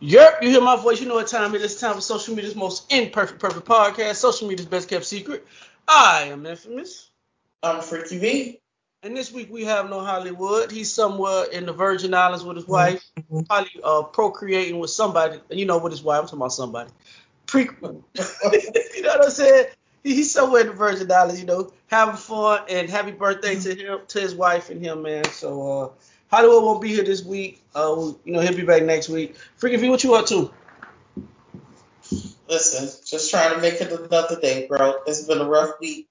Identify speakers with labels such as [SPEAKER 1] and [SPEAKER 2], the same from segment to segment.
[SPEAKER 1] Yep, you hear my voice, you know what time it is. It's time for social media's most imperfect, perfect podcast, social media's best kept secret. I am infamous.
[SPEAKER 2] I'm Freaky V.
[SPEAKER 1] And this week we have no Hollywood. He's somewhere in the Virgin Islands with his wife, probably uh, procreating with somebody, you know, with his wife. I'm talking about somebody. Pre- you know what I'm saying? He's somewhere in the Virgin Islands, you know, having fun and happy birthday to him, to his wife and him, man. So uh, Hollywood won't be here this week. Uh, you know, he'll be back next week. Freaky V, what you up to?
[SPEAKER 2] Listen, just trying to make it another day, bro. It's been a rough week.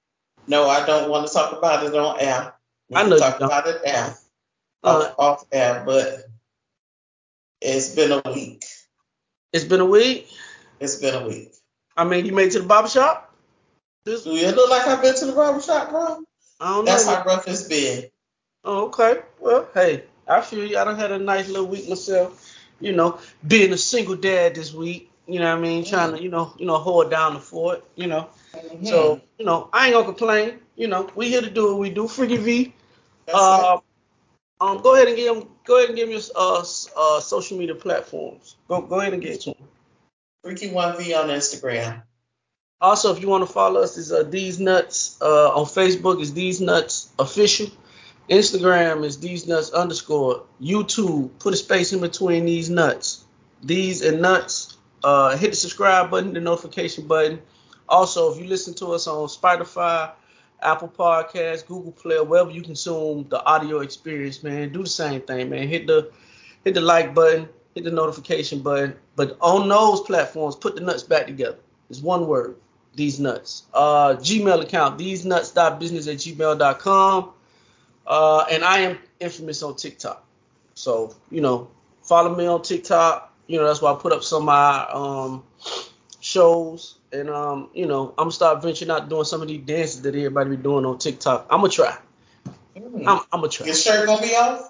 [SPEAKER 2] No, I don't want to talk about it on air. We
[SPEAKER 1] I know you
[SPEAKER 2] talk about it air,
[SPEAKER 1] Uh,
[SPEAKER 2] off, off air, but it's been a week.
[SPEAKER 1] it's been a week.
[SPEAKER 2] It's been a week.
[SPEAKER 1] I mean, you made it to the barber shop? This,
[SPEAKER 2] Do it look like I've been to the barber shop, bro?
[SPEAKER 1] I don't
[SPEAKER 2] That's
[SPEAKER 1] know.
[SPEAKER 2] how rough it's been.
[SPEAKER 1] Oh, okay. Well, hey, I feel you. I done had a nice little week myself. You know, being a single dad this week. You know what I mean? Trying to, you know, you know, hold down the fort. You know.
[SPEAKER 2] Mhm.
[SPEAKER 1] So, you know, I ain't gonna complain. You know, we here to do what we do. Freaky V. Uh, um, go ahead and give him, go ahead and give me uh, uh social media platforms. Go go ahead and get to them.
[SPEAKER 2] Freaky One V on Instagram.
[SPEAKER 1] Also, if you want to follow us, is uh, These Nuts uh, on Facebook is These Nuts Official. Instagram is These Nuts underscore. YouTube, put a space in between These Nuts. These and Nuts. Uh, hit the subscribe button, the notification button. Also, if you listen to us on Spotify, Apple Podcasts, Google Play, wherever you consume the audio experience, man, do the same thing, man. Hit the hit the like button, hit the notification button. But on those platforms, put the nuts back together. It's one word. These nuts. Uh, Gmail account, these nuts.business at gmail.com. Uh, and I am infamous on TikTok. So, you know, follow me on TikTok. You know, that's why I put up some of my um, shows. And, um, you know, I'm going to start venturing out doing some of these dances that everybody be doing on TikTok. I'm going to try.
[SPEAKER 2] Mm.
[SPEAKER 1] I'm, I'm going to try.
[SPEAKER 2] Your shirt gonna be off?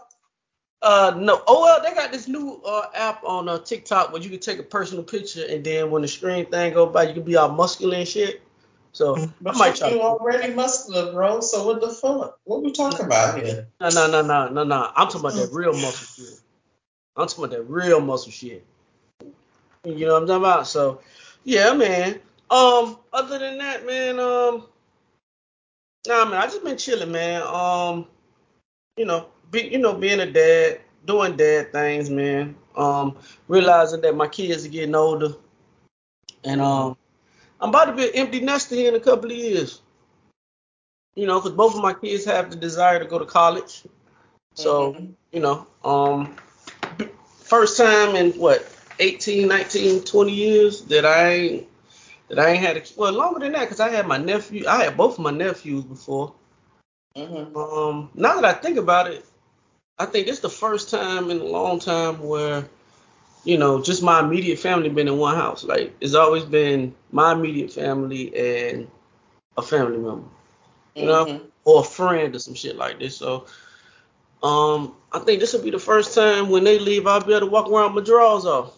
[SPEAKER 1] Uh, no. Oh well, they got this new uh app on uh, TikTok where you can take a personal picture and then when the screen thing go by, you can be all muscular and shit. So
[SPEAKER 2] But
[SPEAKER 1] I might try.
[SPEAKER 2] you already muscular, bro. So what the fuck? What we talking about here?
[SPEAKER 1] No, no, no, no, no, no. I'm talking about that real muscle shit. I'm talking about that real muscle shit. You know what I'm talking about? So, yeah, man. Um, other than that, man, um, nah, man, I just been chilling, man. Um, you know, be, you know, being a dad, doing dad things, man. Um, realizing that my kids are getting older, and um, I'm about to be an empty nester here in a couple of years. You know, because both of my kids have the desire to go to college. So,
[SPEAKER 2] Mhm.
[SPEAKER 1] you know, um, first time in what 18, 19, 20 years that I ain't that I ain't had a, well longer than that because I had my nephew. I had both of my nephews before.
[SPEAKER 2] Mhm.
[SPEAKER 1] Um, now that I think about it, I think it's the first time in a long time where, you know, just my immediate family been in one house. Like it's always been my immediate family and a family member, you know,
[SPEAKER 2] Mhm.
[SPEAKER 1] or a friend or some shit like this. So, um, I think this will be the first time when they leave, I'll be able to walk around with my drawers off.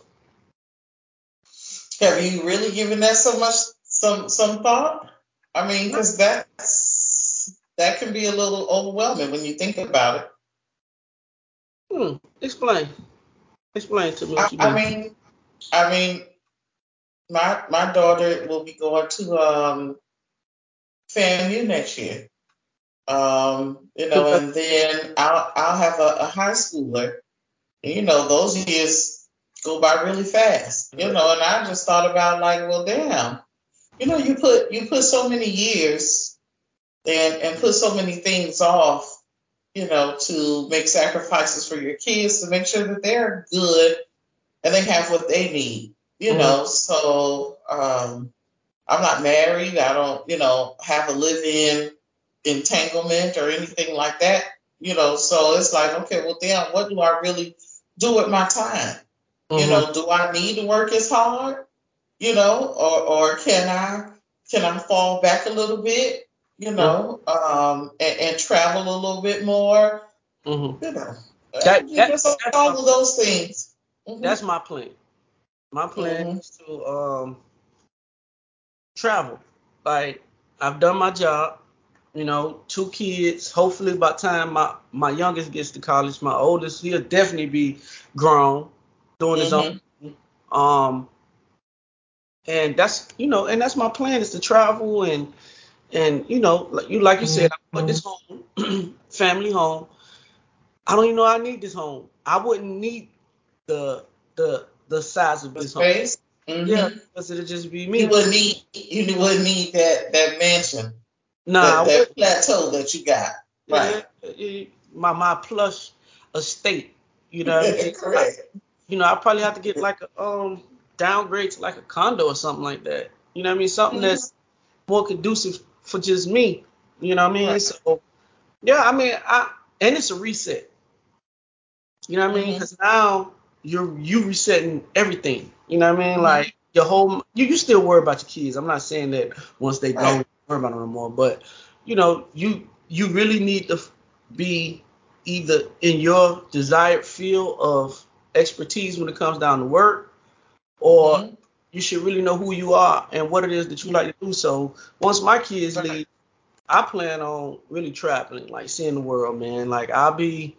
[SPEAKER 2] Have you really given that so much some some thought? I mean, because that's that can be a little overwhelming when you think about it.
[SPEAKER 1] Hmm. Explain. Explain to me
[SPEAKER 2] I,
[SPEAKER 1] what you
[SPEAKER 2] I
[SPEAKER 1] mean.
[SPEAKER 2] mean, I mean, my my daughter will be going to um FAMU next year. Um, you know, and then I'll I'll have a, a high schooler. And, you know, those years go by really fast. You know, and I just thought about like, well, damn. You know, you put you put so many years and and put so many things off. You know, to make sacrifices for your kids to make sure that they're good and they have what they need. You
[SPEAKER 1] Mhm.
[SPEAKER 2] know, so um, I'm not married. I don't, you know, have a live-in entanglement or anything like that. You know, so it's like, okay, well, damn, what do I really do with my time? You
[SPEAKER 1] Mhm.
[SPEAKER 2] know, do I need to work as hard? You know, or or can I can I fall back a little bit? You know, um, and, and travel a little bit more.
[SPEAKER 1] Mhm.
[SPEAKER 2] You know,
[SPEAKER 1] That- that-
[SPEAKER 2] just
[SPEAKER 1] that's
[SPEAKER 2] all
[SPEAKER 1] my-
[SPEAKER 2] of those things. Mhm.
[SPEAKER 1] That's my plan. My plan
[SPEAKER 2] Mhm.
[SPEAKER 1] is to um travel. Like I've done my job, you know, two kids. Hopefully by the time my my youngest gets to college, my oldest he'll definitely be grown, doing his own. Um, and that's you know, and that's my plan is to travel and and you know, like you like you said, I put this home, family home. I don't even know I need this home. I wouldn't need the the the size of
[SPEAKER 2] The
[SPEAKER 1] this home.
[SPEAKER 2] space. Mhm.
[SPEAKER 1] Yeah, because it'd just be me.
[SPEAKER 2] You wouldn't need you wouldn't need that that mansion,
[SPEAKER 1] Nah,
[SPEAKER 2] that, that plateau that you got. Right.
[SPEAKER 1] yeah, yeah, my my plush estate. You know what I mean?
[SPEAKER 2] Correct.
[SPEAKER 1] you know, I probably have to get like a um downgrade to like a condo or something like that. You know what I mean? Something
[SPEAKER 2] Mhm.
[SPEAKER 1] that's more conducive for just me. You know what I mean?
[SPEAKER 2] Right.
[SPEAKER 1] So yeah, I mean, I and it's a reset. You know what I mean? Because now you're you resetting everything. You know what I mean?
[SPEAKER 2] Mhm.
[SPEAKER 1] Like your whole you you still worry about your kids. I'm not saying that once they go, you worry about them no more. But you know, you you really need to be either in your desired field of expertise when it comes down to work, or
[SPEAKER 2] Mhm.
[SPEAKER 1] You should really know who you are and what it is that you like to do. So once my kids leave, I plan on really traveling, like seeing the world, man. Like I'll be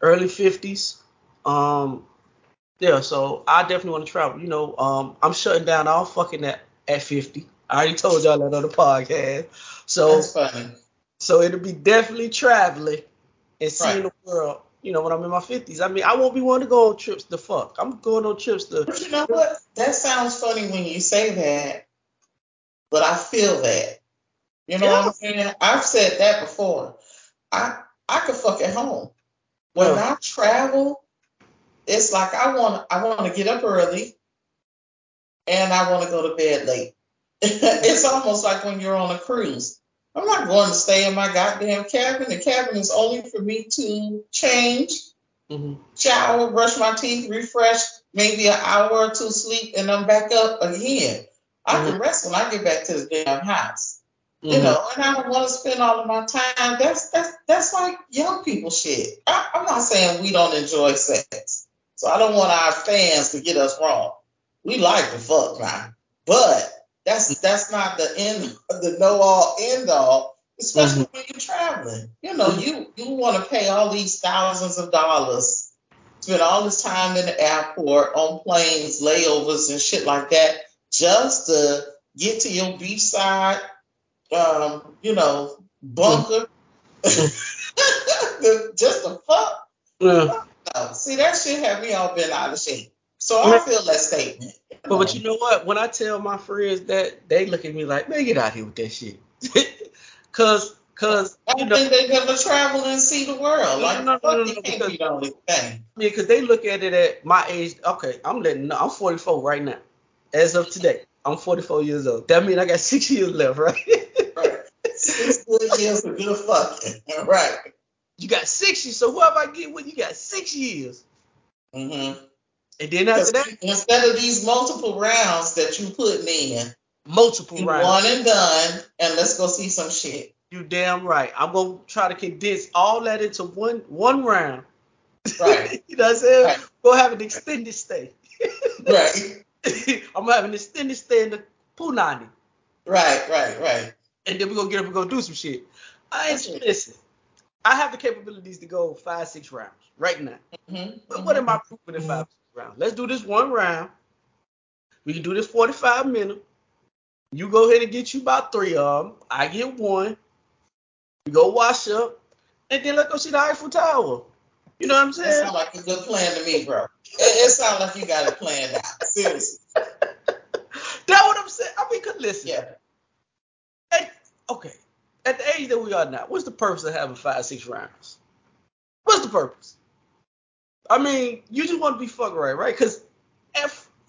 [SPEAKER 1] early fifties. Um, yeah, so I definitely want to travel. You know, um, I'm shutting down all fucking at at 50. I already told y'all that on the podcast. So so it'll be definitely traveling and seeing
[SPEAKER 2] Right.
[SPEAKER 1] the world. You know, when I'm in my 50s. I mean, I won't be wanting to go on trips to fuck. I'm going on trips to.
[SPEAKER 2] But you know what? That sounds funny when you say that, but I feel that. You know what I'm saying? I've said that before. I I could fuck at home. When
[SPEAKER 1] Yeah.
[SPEAKER 2] I travel, it's like I want I want to get up early, and I want to go to bed late. it's almost like when you're on a cruise. I'm not going to stay in my goddamn cabin. The cabin is only for me to change,
[SPEAKER 1] Mhm.
[SPEAKER 2] shower, brush my teeth, refresh, maybe an hour or two sleep, and I'm back up again. I can rest when I get back to the damn house. You
[SPEAKER 1] Mhm.
[SPEAKER 2] know, and I don't want to spend all of my time. That's that's that's like young people shit. I, I'm not saying we don't enjoy sex, so I don't want our fans to get us wrong. We like to fuck now, but that's that's not the end, the know all end all. Especially when you're traveling, you know, you you want to pay all these thousands of dollars, spend all this time in the airport, on planes, layovers, and shit like that, just to get to your beachside um, you know, bunker. The- just the fuck.
[SPEAKER 1] Yeah.
[SPEAKER 2] See, that shit have me all been out of shape. So I feel that statement.
[SPEAKER 1] But, but you know what? When I tell my friends that, they look at me like, man, get out here with that shit. cause, cause,
[SPEAKER 2] I
[SPEAKER 1] you know,
[SPEAKER 2] think they never travel and see the world. Like,
[SPEAKER 1] no, no, no, no, no,
[SPEAKER 2] can't
[SPEAKER 1] because-
[SPEAKER 2] be the only thing.
[SPEAKER 1] I mean, cause they look at it at my age. Okay, I'm letting. I'm 44 right now. As of today, I'm 44 years old. That means I got six years left, right?
[SPEAKER 2] Right. Six good years of good fucking. Right.
[SPEAKER 1] you got six years. So whoever I get with, you got six years.
[SPEAKER 2] Mm-hmm.
[SPEAKER 1] And then after that,
[SPEAKER 2] Instead of these multiple rounds that you put me in,
[SPEAKER 1] multiple
[SPEAKER 2] you
[SPEAKER 1] rounds.
[SPEAKER 2] one and done, and let's go see some shit.
[SPEAKER 1] You damn right. I'm gonna try to condense all that into one one round.
[SPEAKER 2] Right.
[SPEAKER 1] you know what I'm saying?
[SPEAKER 2] Right.
[SPEAKER 1] We'll have an extended stay.
[SPEAKER 2] Right.
[SPEAKER 1] I'm gonna have an extended stay in the Punani.
[SPEAKER 2] Right. Right. Right.
[SPEAKER 1] And then we're gonna get up and go do some shit. I ain't
[SPEAKER 2] it.
[SPEAKER 1] listen. I have the capabilities to go five, six rounds right now.
[SPEAKER 2] Mm-hmm.
[SPEAKER 1] But what am I proving in five, six rounds? Let's do this one round. We can do this 45 minutes. You go ahead and get you about three of them. I get one. We go wash up, and then let's go see the Eiffel Tower. You know what I'm
[SPEAKER 2] That
[SPEAKER 1] saying?
[SPEAKER 2] sounds like a good plan to me, bro. It, it sounds like you got it planned out. Seriously.
[SPEAKER 1] That's what I'm saying. I mean, 'cause listen.
[SPEAKER 2] Yeah.
[SPEAKER 1] At, okay. At the age that we are now, what's the purpose of having five, six rounds? What's the purpose? I mean, you just want to be fucking right, right? Because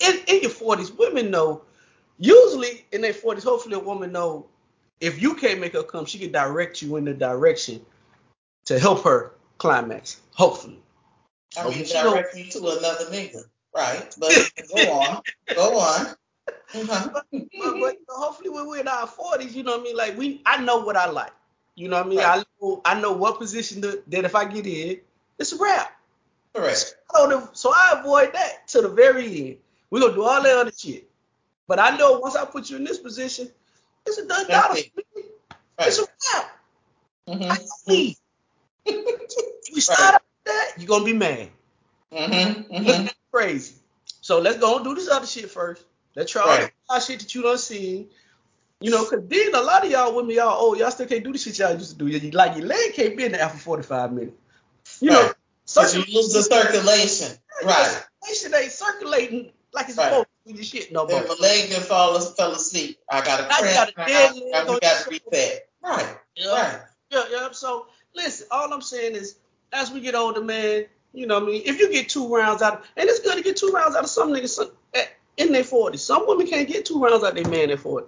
[SPEAKER 1] in, in your 40s, women know, usually in their 40s, hopefully a woman know if you can't make her come, she can direct you in the direction to help her climax. Hopefully.
[SPEAKER 2] I
[SPEAKER 1] Oh,
[SPEAKER 2] mean,
[SPEAKER 1] but you
[SPEAKER 2] direct you to another nigga. Right. But go on. Go on. Uh-huh.
[SPEAKER 1] but, but hopefully when we're in our forties, you know what I mean? Like we, I know what I like. You know what I mean?
[SPEAKER 2] Right.
[SPEAKER 1] I know, I know what position to, that if I get in, it's a wrap.
[SPEAKER 2] Correct.
[SPEAKER 1] I don't, so I avoid that to the very end. We're gonna do all that other shit. But I know once I put you in this position, it's a done dollar.
[SPEAKER 2] it.
[SPEAKER 1] It's a wrap. I
[SPEAKER 2] Mm-hmm.
[SPEAKER 1] don't leave. We start out with that, you're gonna be mad.
[SPEAKER 2] Mm-hmm. Mm-hmm.
[SPEAKER 1] crazy. So So let's go and do this other shit first. Let's try
[SPEAKER 2] Right.
[SPEAKER 1] all the shit that you done seen. You know, cause then a lot of y'all with me, y'all, oh, y'all still can't do the shit y'all used to do. You- Like your leg can't be in there after 45 minutes. You know,
[SPEAKER 2] Right. You lose the circulation. Right.
[SPEAKER 1] circulation ain't circulating like it's
[SPEAKER 2] Right.
[SPEAKER 1] supposed to your shit no more.
[SPEAKER 2] If a leg done fall fell asleep, I got a cramp.
[SPEAKER 1] got dead leg
[SPEAKER 2] we got to reset. Right.
[SPEAKER 1] Yeah.
[SPEAKER 2] Right.
[SPEAKER 1] Yeah, yeah. So listen, all I'm saying is, as we get older, man, you know, what I mean, if you get two rounds out, of, and it's good to get two rounds out of some niggas in their 40s. Some women can't get two rounds out of their man in 40.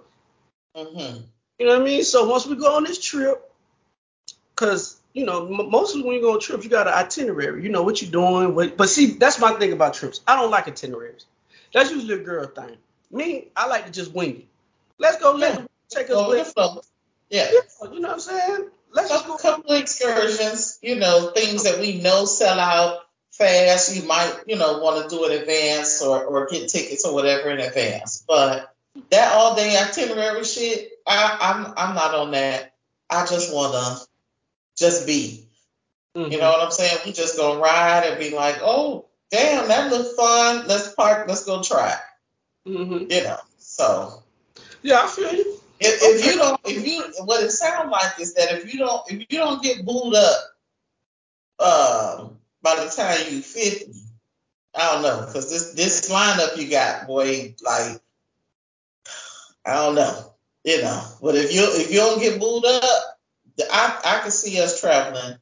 [SPEAKER 2] Mm-hmm.
[SPEAKER 1] You know what I mean? So once we go on this trip, because you know, m- mostly when you go on trips, you got an itinerary. You know what you're doing. What, but see, that's my thing about trips. I don't like itineraries. That's usually a girl thing. Me, I like to just wing it. Let's go. Let
[SPEAKER 2] Yeah.
[SPEAKER 1] the take us
[SPEAKER 2] Go with
[SPEAKER 1] where.
[SPEAKER 2] the flow. Yeah.
[SPEAKER 1] Yeah, you know what I'm saying? Let's
[SPEAKER 2] A
[SPEAKER 1] go.
[SPEAKER 2] couple excursions, you know, things that we know sell out fast. You might, you know, want to do it in advance or, or get tickets or whatever in advance. But that all day itinerary shit, I, I'm I'm not on that. I just wanna just be.
[SPEAKER 1] Mhm.
[SPEAKER 2] You know what I'm saying? We just gonna ride and be like, oh, damn, that looks fun. Let's park. Let's go try.
[SPEAKER 1] Mhm.
[SPEAKER 2] You know. So
[SPEAKER 1] Yeah, I feel you.
[SPEAKER 2] if, if you don't, if you, what it sounds like is that if you don't, if you don't get booed up, um, by the time you 50, I don't know, because this this lineup you got, boy, like, I don't know, you know. But if you if you don't get booed up, I I can see us traveling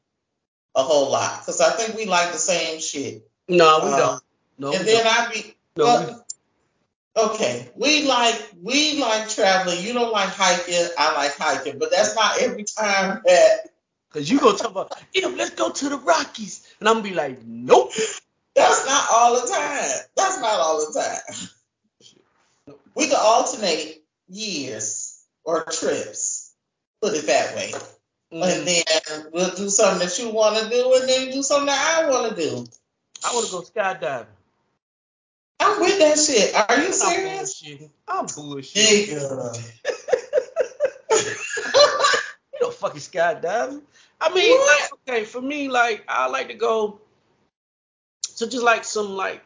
[SPEAKER 2] a whole lot because I think we like the same shit.
[SPEAKER 1] No, we
[SPEAKER 2] Uh,
[SPEAKER 1] don't. No,
[SPEAKER 2] and
[SPEAKER 1] we
[SPEAKER 2] then
[SPEAKER 1] don't.
[SPEAKER 2] I be
[SPEAKER 1] No,
[SPEAKER 2] well,
[SPEAKER 1] we.
[SPEAKER 2] Okay, we like we like traveling. You don't like hiking. I like hiking, but that's not every time that.
[SPEAKER 1] Cause you gonna talk about, yeah, let's go to the Rockies, and I'm gonna be like, nope.
[SPEAKER 2] That's not all the time. That's not all the time. We can alternate years or trips. Put it that way. And
[SPEAKER 1] Mm,
[SPEAKER 2] then we'll do something that you want to do, and then do something that I want to do.
[SPEAKER 1] I wanna go skydiving.
[SPEAKER 2] I'm with that shit. Are you
[SPEAKER 1] I'm
[SPEAKER 2] serious?
[SPEAKER 1] bullshitting. I'm bullshitting.
[SPEAKER 2] Nigga.
[SPEAKER 1] You know, fucking skydiving. I mean, like, okay, for me, like, I like to go to just like some like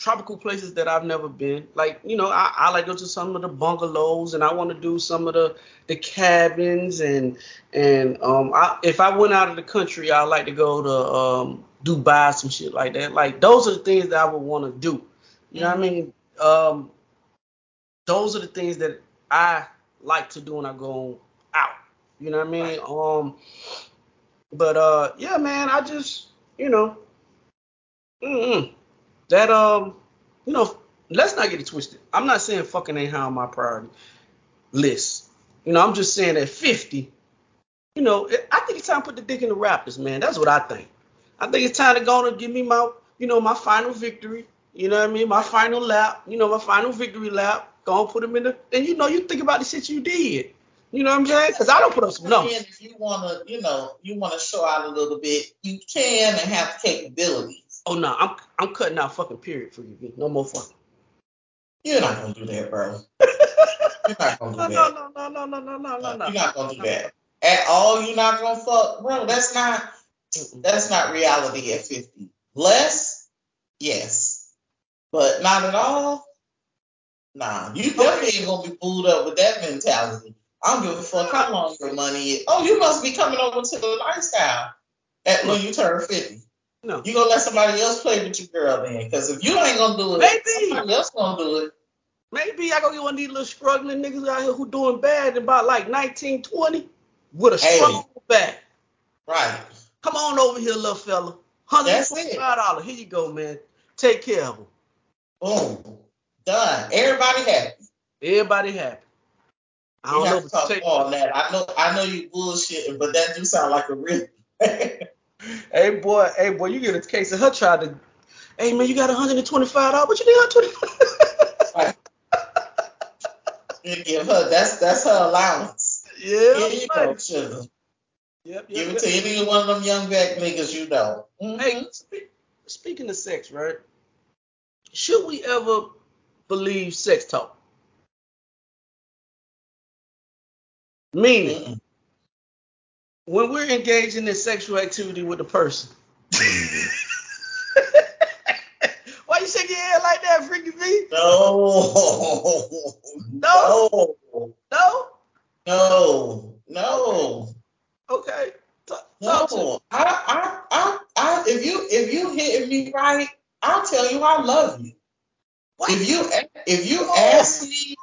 [SPEAKER 1] tropical places that I've never been. Like, you know, I, I like to go to some of the bungalows, and I want to do some of the the cabins, and and um, I, if I went out of the country, I like to go to um Dubai, some shit like that. Like, those are the things that I would want to do. You know what I mean? Um, those are the things that I like to do when I go out. You know what I mean? Um, but uh, yeah, man, I just, you know, mm-mm. That um, you know, let's not get it twisted. I'm not saying fucking ain't high on my priority list. You know, I'm just saying that 50, you know, I think it's time to put the dick in the Raptors, man. That's what I think. I think it's time to go and give me my, you know, my final victory. You know what I mean? My final lap. You know, my final victory lap. Go and put them in the. And you know, you think about the shit you did. You know what I'm saying? Because I don't put up some numbers.
[SPEAKER 2] If you want to, you know, you want to show out a little bit, you can and have capabilities.
[SPEAKER 1] Oh no, I'm I'm cutting out fucking period for you. B. No more fucking.
[SPEAKER 2] You're not gonna do that, bro. You're not gonna do
[SPEAKER 1] No,
[SPEAKER 2] that.
[SPEAKER 1] no, no, no, no, no, no, no, uh, no.
[SPEAKER 2] You're not gonna do that at all. You're not gonna fuck, bro. That's not. That's not reality at 50. Less, yes, but not at all. Nah, you definitely ain't gonna be booed up with that mentality. I don't give a fuck how long your money is. Oh, you must be coming over to the lifestyle at when you turn 50.
[SPEAKER 1] No.
[SPEAKER 2] You gonna let somebody else play with your girl then? Because if you ain't gonna do it,
[SPEAKER 1] Maybe.
[SPEAKER 2] somebody else gonna do it.
[SPEAKER 1] Maybe I go get one of these little struggling niggas out here who doing bad in about like 19, 20 with a
[SPEAKER 2] Hey.
[SPEAKER 1] strong back.
[SPEAKER 2] Right.
[SPEAKER 1] Come on over here, little fella.
[SPEAKER 2] That's
[SPEAKER 1] $125. Here you go, man. Take care of him.
[SPEAKER 2] Boom. Done. Everybody happy.
[SPEAKER 1] Everybody happy. I don't know,
[SPEAKER 2] have to
[SPEAKER 1] but
[SPEAKER 2] talk on that. I know. I know you bullshitting, but that do sound like a real.
[SPEAKER 1] hey boy, hey boy, you get a case of her trying to, hey man, you got $125, but you need 125
[SPEAKER 2] Right. You give her that's that's her allowance.
[SPEAKER 1] Yeah,
[SPEAKER 2] Here you go, sugar.
[SPEAKER 1] Yep, yep,
[SPEAKER 2] Give it
[SPEAKER 1] yep.
[SPEAKER 2] to any one of them young black niggas you know. Mhm.
[SPEAKER 1] Hey, spe- speaking of sex, right? Should we ever believe sex talk? Meaning,
[SPEAKER 2] Mm-mm.
[SPEAKER 1] When we're engaging in sexual activity with a person. Why you shake your head like that, Freaky V?
[SPEAKER 2] No.
[SPEAKER 1] No?
[SPEAKER 2] No.
[SPEAKER 1] No?
[SPEAKER 2] No. No.
[SPEAKER 1] Okay. Talk, talk to me.
[SPEAKER 2] No. I, I, I, I, if you, if you hit me right, I'll tell you I love you.
[SPEAKER 1] What?
[SPEAKER 2] If you, if you ask me,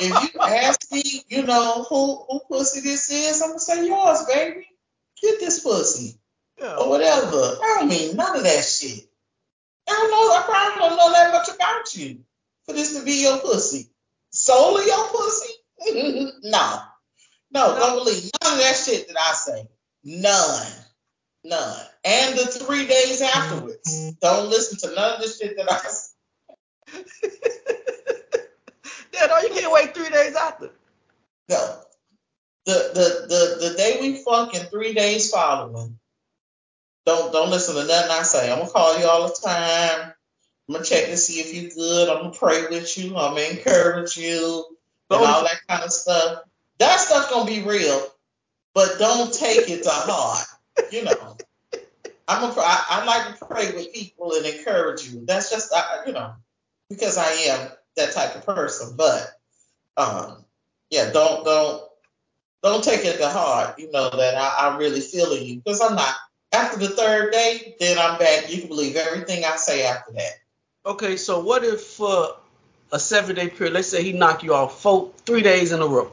[SPEAKER 2] if you ask me, you know who, who pussy this is, I'm gonna say yours, baby. Get this pussy
[SPEAKER 1] Yeah.
[SPEAKER 2] or whatever. I don't mean none of that shit. I don't know. I probably don't know that much about you for this to be your pussy. Solely your pussy? no. No, don't believe none of that shit that I say. None. None. And the three days afterwards. Don't listen to none of the shit that I say.
[SPEAKER 1] Yeah, oh, no, you can't wait three days after.
[SPEAKER 2] No. The the the the day we fuck and three days following. Don't don't listen to nothing I say. I'm gonna call you all the time. I'm gonna check to see if you're good. I'm gonna pray with you. I'm gonna encourage you and all that kind of stuff. That stuff gonna be real, but don't take it to heart. You know, I'm a, I, I like to pray with people and encourage you. That's just I, you know because I am that type of person. But um, yeah, don't don't don't take it to heart. You know that I, I'm really feeling you because I'm not. After the third day, then I'm back. You can believe everything I say after that.
[SPEAKER 1] Okay, so what if for a seven day period, let's say he knocked you off four, three days in a row?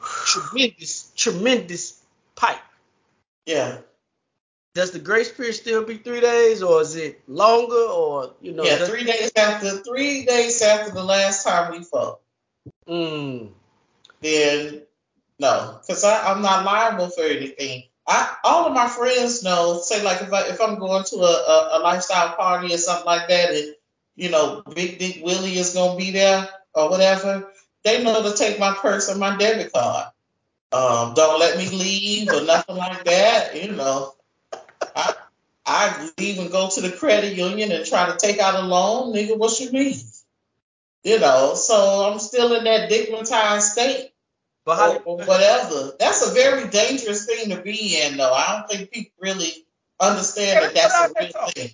[SPEAKER 1] Tremendous, tremendous pipe.
[SPEAKER 2] Yeah.
[SPEAKER 1] Does the grace period still be three days, or is it longer, or you know?
[SPEAKER 2] yeah,
[SPEAKER 1] does-
[SPEAKER 2] three days after three days after the last time we fucked,
[SPEAKER 1] Mm,
[SPEAKER 2] then no, because I'm not liable for anything. I all of my friends know. Say like if I if I'm going to a, a, a lifestyle party or something like that, and you know Big Dick Willie is gonna be there or whatever, they know to take my purse and my debit card. Um, don't let me leave or nothing like that. You know, I leave and go to the credit union and try to take out a loan, nigga. What you mean? You know, so I'm still in that dickmatized state
[SPEAKER 1] but how?
[SPEAKER 2] or, or whatever. That's a very dangerous thing to be in, though. I don't think people really understand that that's a real thing.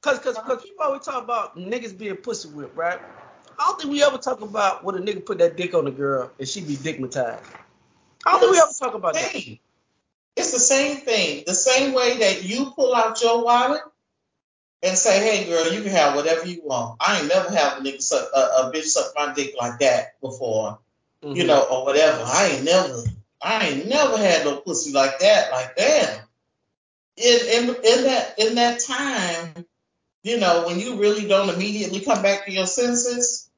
[SPEAKER 1] Cause, cause, cause people always talk about niggas being pussy whipped, right? I don't think we ever talk about when a nigga put that dick on a girl and she be dickmatized. I don't think we ever talk about that.
[SPEAKER 2] It's the same thing. The same way that you pull out your wallet and say, "Hey, girl, you can have whatever you want." I ain't never have a nigga suck a, a bitch suck my dick like that before. you
[SPEAKER 1] Mhm.
[SPEAKER 2] know, or whatever. I ain't never, I ain't never had no pussy like that. Like damn. In in in that in that time, you know, when you really don't immediately come back to your senses,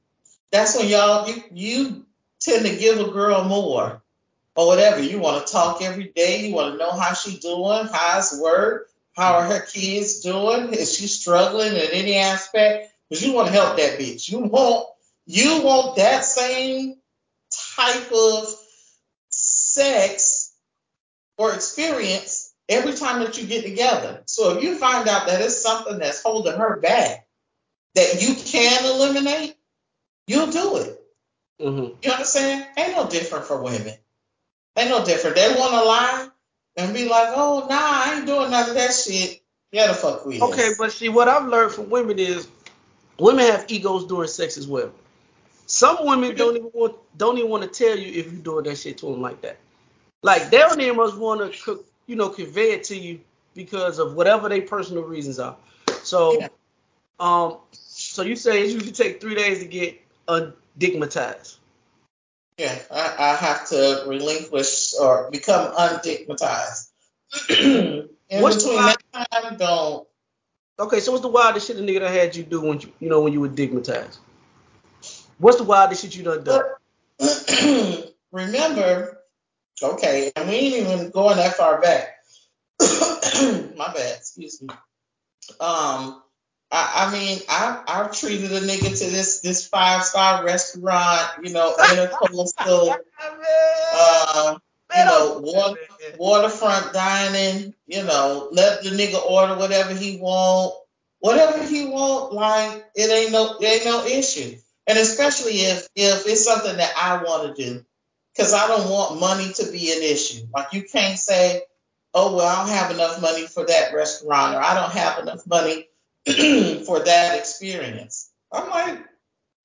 [SPEAKER 2] that's when y'all you you tend to give a girl more or whatever. You want to talk every day. You want to know how she doing, how's work, how are her kids doing, is she struggling in any aspect? Because you want to help that bitch. You want you want that same type of sex or experience every time that you get together. So if you find out that it's something that's holding her back that you can eliminate, you'll do it.
[SPEAKER 1] Mhm.
[SPEAKER 2] You understand? Ain't no different for women. Ain't no different. They want to lie and be like, oh, nah, I ain't doing none of that shit. Yeah, the fuck we is.
[SPEAKER 1] Okay, but see, what I've learned from women is women have egos during sex as well. Some women don't even want don't even want to tell you if you're doing that shit to them like that. Like they don't even must want to, you know, convey it to you because of whatever their personal reasons are. So,
[SPEAKER 2] Yeah.
[SPEAKER 1] um, so you say it usually take three days to get undickmatized.
[SPEAKER 2] Yeah, I, I have to relinquish or become undickmatized. In
[SPEAKER 1] What's the
[SPEAKER 2] between that time, don't.
[SPEAKER 1] Okay, so what's the wildest shit a nigga that had you do when you, you know, when you were dickmatized? What's the wildest shit you done done?
[SPEAKER 2] Remember, okay, and we ain't even going that far back. My bad, excuse me. Um, I, I mean, I I've treated a nigga to this this five star restaurant, you know, intercoastal, uh, you know, water, waterfront dining, you know, let the nigga order whatever he want, whatever he want, like it ain't no it ain't no issue. And especially if if it's something that I want to do, because I don't want money to be an issue. Like you can't say, oh well, I don't have enough money for that restaurant, or I don't have enough money for that experience. I'm like,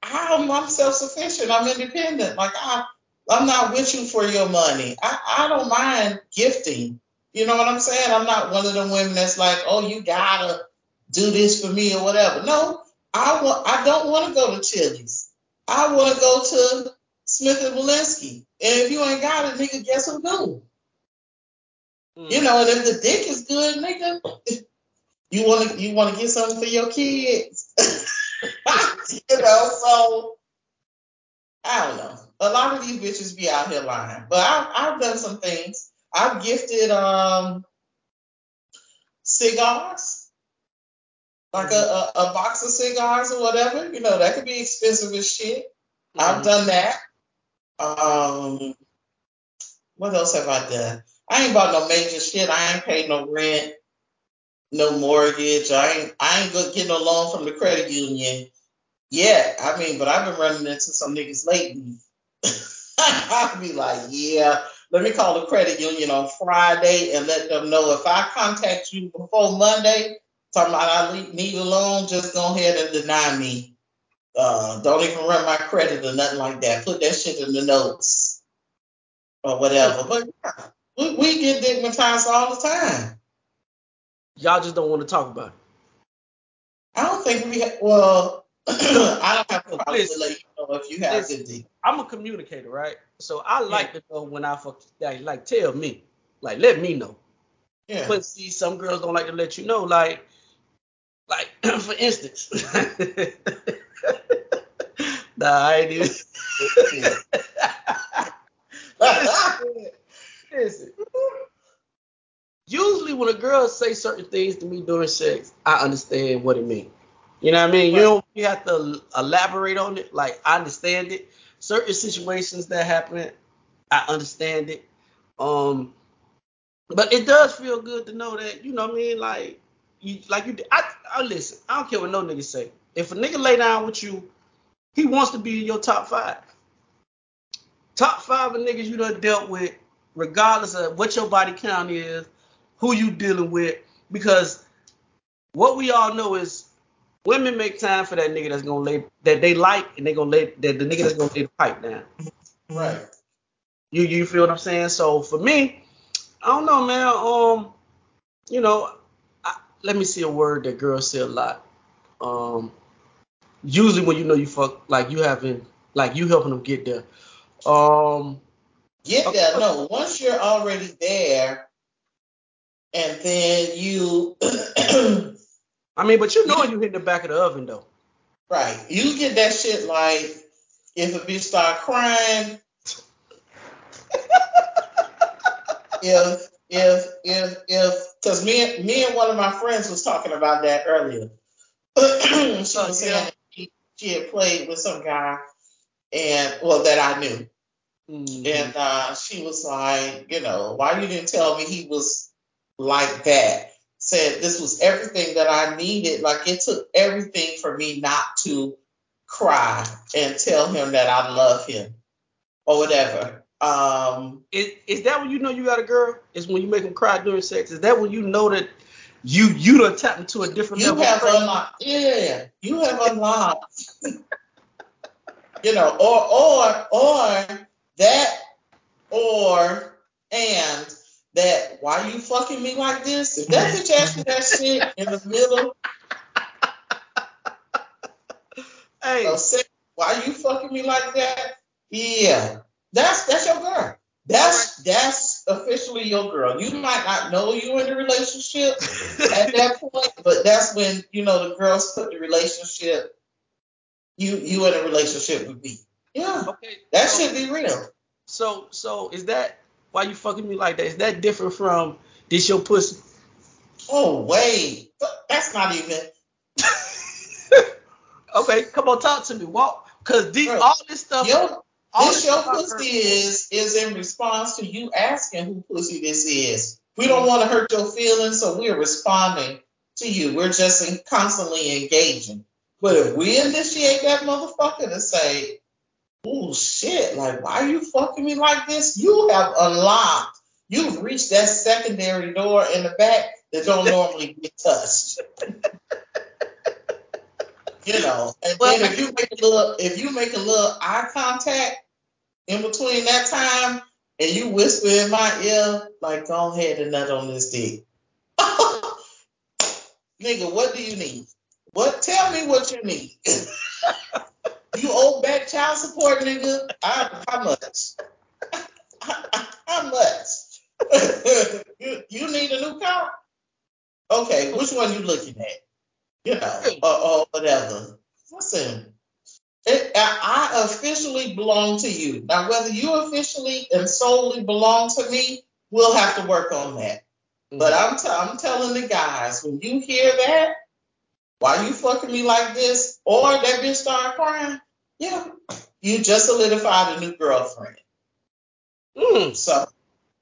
[SPEAKER 2] I'm, I'm self-sufficient. I'm independent. Like I, I'm not with you for your money. I, I don't mind gifting. You know what I'm saying? I'm not one of them women that's like, oh, you gotta do this for me or whatever. No, I want. I don't want to go to Chili's. I want to go to Smith and Wollensky. And if you ain't got it, nigga, guess who do? Mm. You know, and if the dick is good, nigga, you want to you want to get something for your kids. you know, so I don't know. A lot of these bitches be out here lying, but I, I've done some things. I've gifted um cigars, like a, a, a, box of cigars or whatever. You know, that could be expensive as shit. Mm-hmm. I've done that. Um, what else have I done? I ain't bought no major shit. I ain't paid no rent, no mortgage. I ain't I ain't gonna get no loan from the credit union yet. I mean, but I've been running into some niggas lately. I'll be like, yeah, let me call the credit union on Friday and let them know if I contact you before Monday, talking about I need a loan, just go ahead and deny me. Uh, don't even run my credit or nothing like that. Put that shit in the notes or whatever. But yeah, we, we get dickmatized all the time.
[SPEAKER 1] Y'all just don't want to talk about it.
[SPEAKER 2] I don't think we. Ha- well, I don't have to probably let you know if you have listen,
[SPEAKER 1] I'm a communicator, right? So I like yeah. to know when I fuck. Like, like, tell me, like, let me know. Yeah. But see, some girls don't like to let you know. Like, like for instance. nah, I ain't even. Listen. Usually, when a girl say certain things to me during sex, I understand what it means. You know what I mean? Right. You don't you have to elaborate on it. Like I understand it. Certain situations that happen, I understand it. Um, but it does feel good to know that you know what I mean. Like you, like you. I, I listen. I don't care what no nigga say. If a nigga lay down with you, he wants to be in your top five. Top five of niggas you done dealt with, regardless of what your body count is, who you dealing with, because what we all know is women make time for that nigga that's gonna lay that they like and they gonna lay that the nigga that's gonna lay the pipe down.
[SPEAKER 2] Right.
[SPEAKER 1] You you feel what I'm saying? So for me, I don't know, man. Um, you know, I, let me see a word that girls say a lot. Um, usually when you know you fuck, like you having, like you helping them get there. Um,
[SPEAKER 2] get there. No, once you're already there, and then you
[SPEAKER 1] I mean, but you know you hit the back of the oven though.
[SPEAKER 2] Right. You get that shit like if a bitch start crying. if if if if because me me and one of my friends was talking about that earlier. she was oh, saying she, she had played with some guy and well that I knew. Mm-hmm. And uh, she was like, you know, why you didn't tell me he was like that? said this was everything that I needed. Like it took everything for me not to cry and tell him that I love him or whatever. Um,
[SPEAKER 1] is, is that when you know you got a girl? Is when you make him cry during sex? Is that when you know that you you done tapped into a different
[SPEAKER 2] you
[SPEAKER 1] level?
[SPEAKER 2] have unlocked. Yeah, you have unlocked. you know, or or or that or and that why you fucking me like this? If that bitch asked me that shit in the middle, hey, say, why you fucking me like that? Yeah, that's that's your girl. That's that's officially your girl. You might not know you in the relationship at that point, but that's when you know the girls put the relationship. You you in a relationship with me. Yeah. Okay. That so, should be real.
[SPEAKER 1] So so is that why you fucking me like that? Is that different from this your pussy?
[SPEAKER 2] Oh wait, that's not even.
[SPEAKER 1] okay, come on, talk to me. What? Cause these, all this stuff. Yo,
[SPEAKER 2] all this, this your pussy is is in response to you asking who pussy this is. We don't mm-hmm. want to hurt your feelings, so we're responding to you. We're just in, constantly engaging. But if we initiate that motherfucker to say, oh shit, like why are you fucking me like this? You have unlocked, you've reached that secondary door in the back that don't normally get touched. You know, and then if you make a little, if you make a little eye contact in between that time, and you whisper in my ear, like, go ahead and nut on this dick. Nigga, what do you need? What? Tell me what you need. you owe back child support, nigga. I, how much? how much? you, you need a new car? Okay, which one you looking at? You know, or, or whatever. Listen, it, I officially belong to you. Now, whether you officially and solely belong to me, we'll have to work on that. But I'm, t- I'm telling the guys, when you hear that, why you fucking me like this, or that bitch start crying, yeah, you just solidified a new girlfriend. Mm. So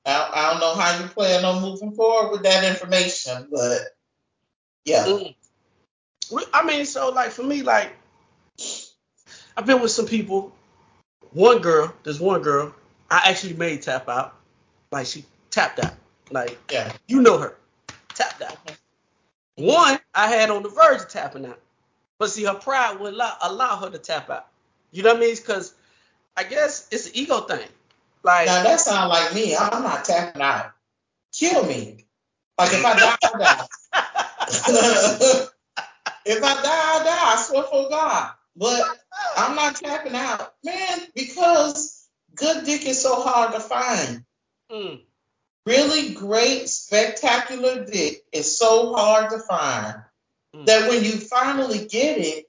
[SPEAKER 2] I, I, don't know how you plan on moving forward with that information, but yeah. Mm.
[SPEAKER 1] I mean, so like for me, like I've been with some people. One girl, there's one girl I actually made tap out. Like she tapped out. Like yeah, you know her. Tapped out. One I had on the verge of tapping out. But see, her pride would allow, allow her to tap out. You know what I mean? Because I guess it's an ego thing.
[SPEAKER 2] Like now that sounds like me. I'm not tapping out. Kill me. Like if I die, I die. if I die, I die. I swear for God. But I'm not tapping out, man, because good dick is so hard to find. Mm. Really great, spectacular dick is so hard to find mm. that when you finally get it,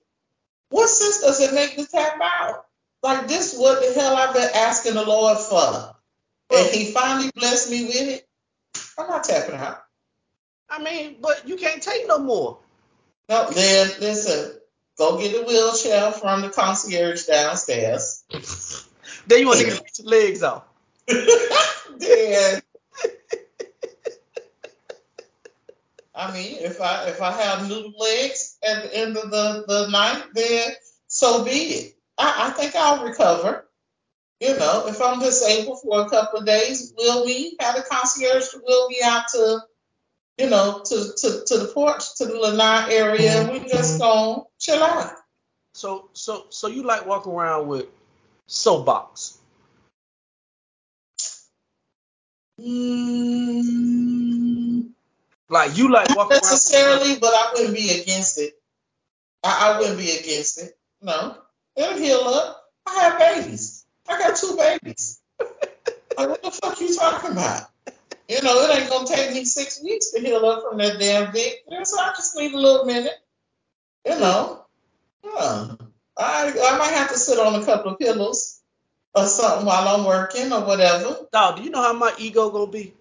[SPEAKER 2] what sense does it make to tap out? Like this, what the hell I've been asking the Lord for, and He finally blessed me with it. I'm not tapping out.
[SPEAKER 1] I mean, but you can't take no more.
[SPEAKER 2] No, then listen. Go get a wheelchair from the concierge downstairs.
[SPEAKER 1] then you want to get your legs off.
[SPEAKER 2] then I mean, if I if I have new legs at the end of the, the night, then so be it. I, I think I'll recover. You know, if I'm disabled for a couple of days, will we have a concierge will me out to you know, to, to, to the porch, to the lanai area, and we just gonna chill out.
[SPEAKER 1] So so so you like walking around with soapbox? Mm, like you like
[SPEAKER 2] walking necessarily, around but I wouldn't be against it. I, I wouldn't be against it. No, it'll heal up. I have babies. I got two babies. like what the fuck you talking about? You know, it ain't gonna take me six weeks to heal up from that damn dick. So I just need a little minute. You know. Yeah. I I might have to sit on a couple of pillows or something while I'm working or whatever.
[SPEAKER 1] Dog, do you know how my ego gonna be?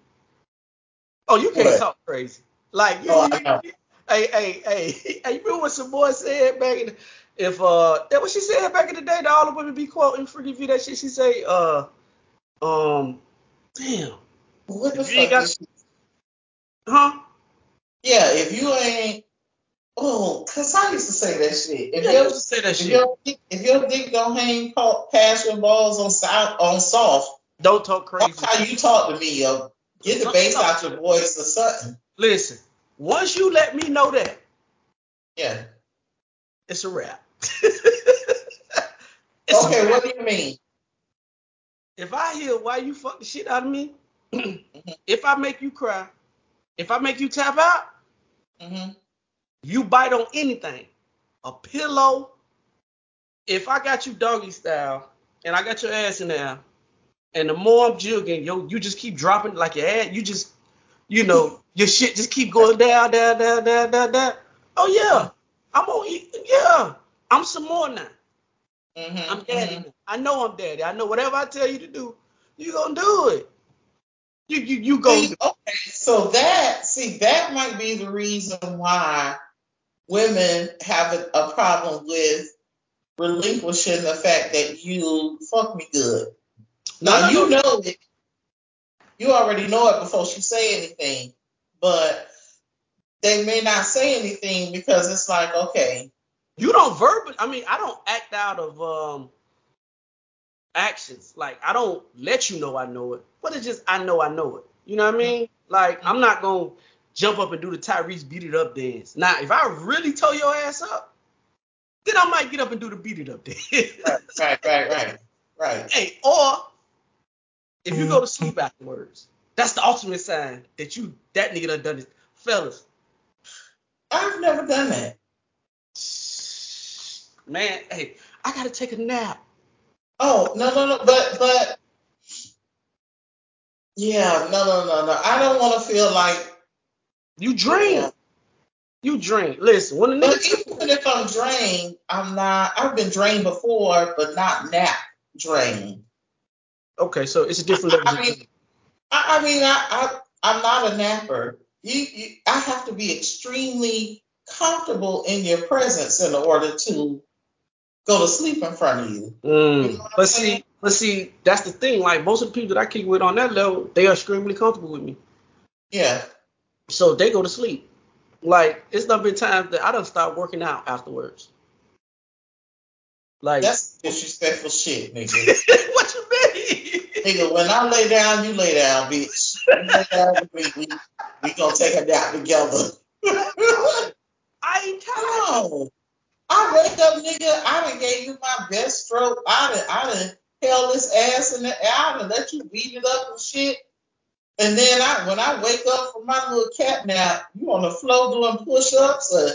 [SPEAKER 1] Oh, you can't what? talk crazy. Like you, oh, you, hey, hey, hey, hey, you remember what some boy said back in if uh that what she said back in the day that all the women be quoting forgive you that shit she say uh um damn
[SPEAKER 2] what the fuck? Got, huh? Yeah, if you ain't. Oh, cause I used to say that shit. If yeah, your, say that if shit. Your, if your dick don't hang past your balls on south on soft,
[SPEAKER 1] don't talk crazy.
[SPEAKER 2] That's how you talk to me, yo. Get the bass out your voice or something.
[SPEAKER 1] Listen, once you let me know that,
[SPEAKER 2] yeah,
[SPEAKER 1] it's a wrap.
[SPEAKER 2] it's okay, a wrap. what do you mean?
[SPEAKER 1] If I hear why you fuck the shit out of me, if I make you cry, if I make you tap out, mm-hmm. you bite on anything, a pillow. If I got you doggy style and I got your ass in there, and the more I'm jugging, yo, you just keep dropping like your ass. You just, you know, your shit just keep going down, down, down, down, down, down. Oh yeah, I'm on. Yeah, I'm some more now. Mm-hmm, I'm daddy. Mm-hmm. I know I'm daddy. I know whatever I tell you to do, you gonna do it. You you you go.
[SPEAKER 2] Okay, so that see that might be the reason why women have a, a problem with relinquishing the fact that you fuck me good. Now no, no, you no. know it. You already know it before she say anything, but they may not say anything because it's like, okay.
[SPEAKER 1] You don't verbal. I mean, I don't act out of um actions. Like I don't let you know I know it, but it's just I know I know it. You know what I mean? Like I'm not gonna jump up and do the Tyrese beat it up dance. Now, if I really tow your ass up, then I might get up and do the beat it up dance.
[SPEAKER 2] right, right, right, right, right.
[SPEAKER 1] Hey, or if you go to sleep afterwards, that's the ultimate sign that you that nigga done done it. Fellas,
[SPEAKER 2] I've never done that.
[SPEAKER 1] man, hey, I gotta take a nap.
[SPEAKER 2] Oh no no no, but but yeah, no no no no. I don't want to feel like
[SPEAKER 1] You drain. You drain. Listen, when
[SPEAKER 2] But
[SPEAKER 1] nigga
[SPEAKER 2] even if I'm drained, I'm not. I've been drained before, but not nap drained.
[SPEAKER 1] Okay, so it's a different level.
[SPEAKER 2] I mean, I, I mean, I, I I'm not a napper. You, you, I have to be extremely comfortable in your presence in order to go to sleep in front of you.
[SPEAKER 1] Mm.
[SPEAKER 2] You know
[SPEAKER 1] But see, but see, that's the thing. Like most of the people that I kick with on that level, they are extremely comfortable with me.
[SPEAKER 2] Yeah.
[SPEAKER 1] So they go to sleep. Like it's not been times that I don't stop working out afterwards. Like
[SPEAKER 2] That's disrespectful shit, nigga.
[SPEAKER 1] what you mean?
[SPEAKER 2] nigga, when I lay down, you lay down, bitch. You lay down me, we, we gonna take a nap together.
[SPEAKER 1] I ain't tired.
[SPEAKER 2] No. I wake up, nigga. I done gave you my best stroke. I done, I done held this ass in the air. I done let you beat it up and shit. And then I, when I wake up from my little cat nap, you on the floor doing push-ups. Or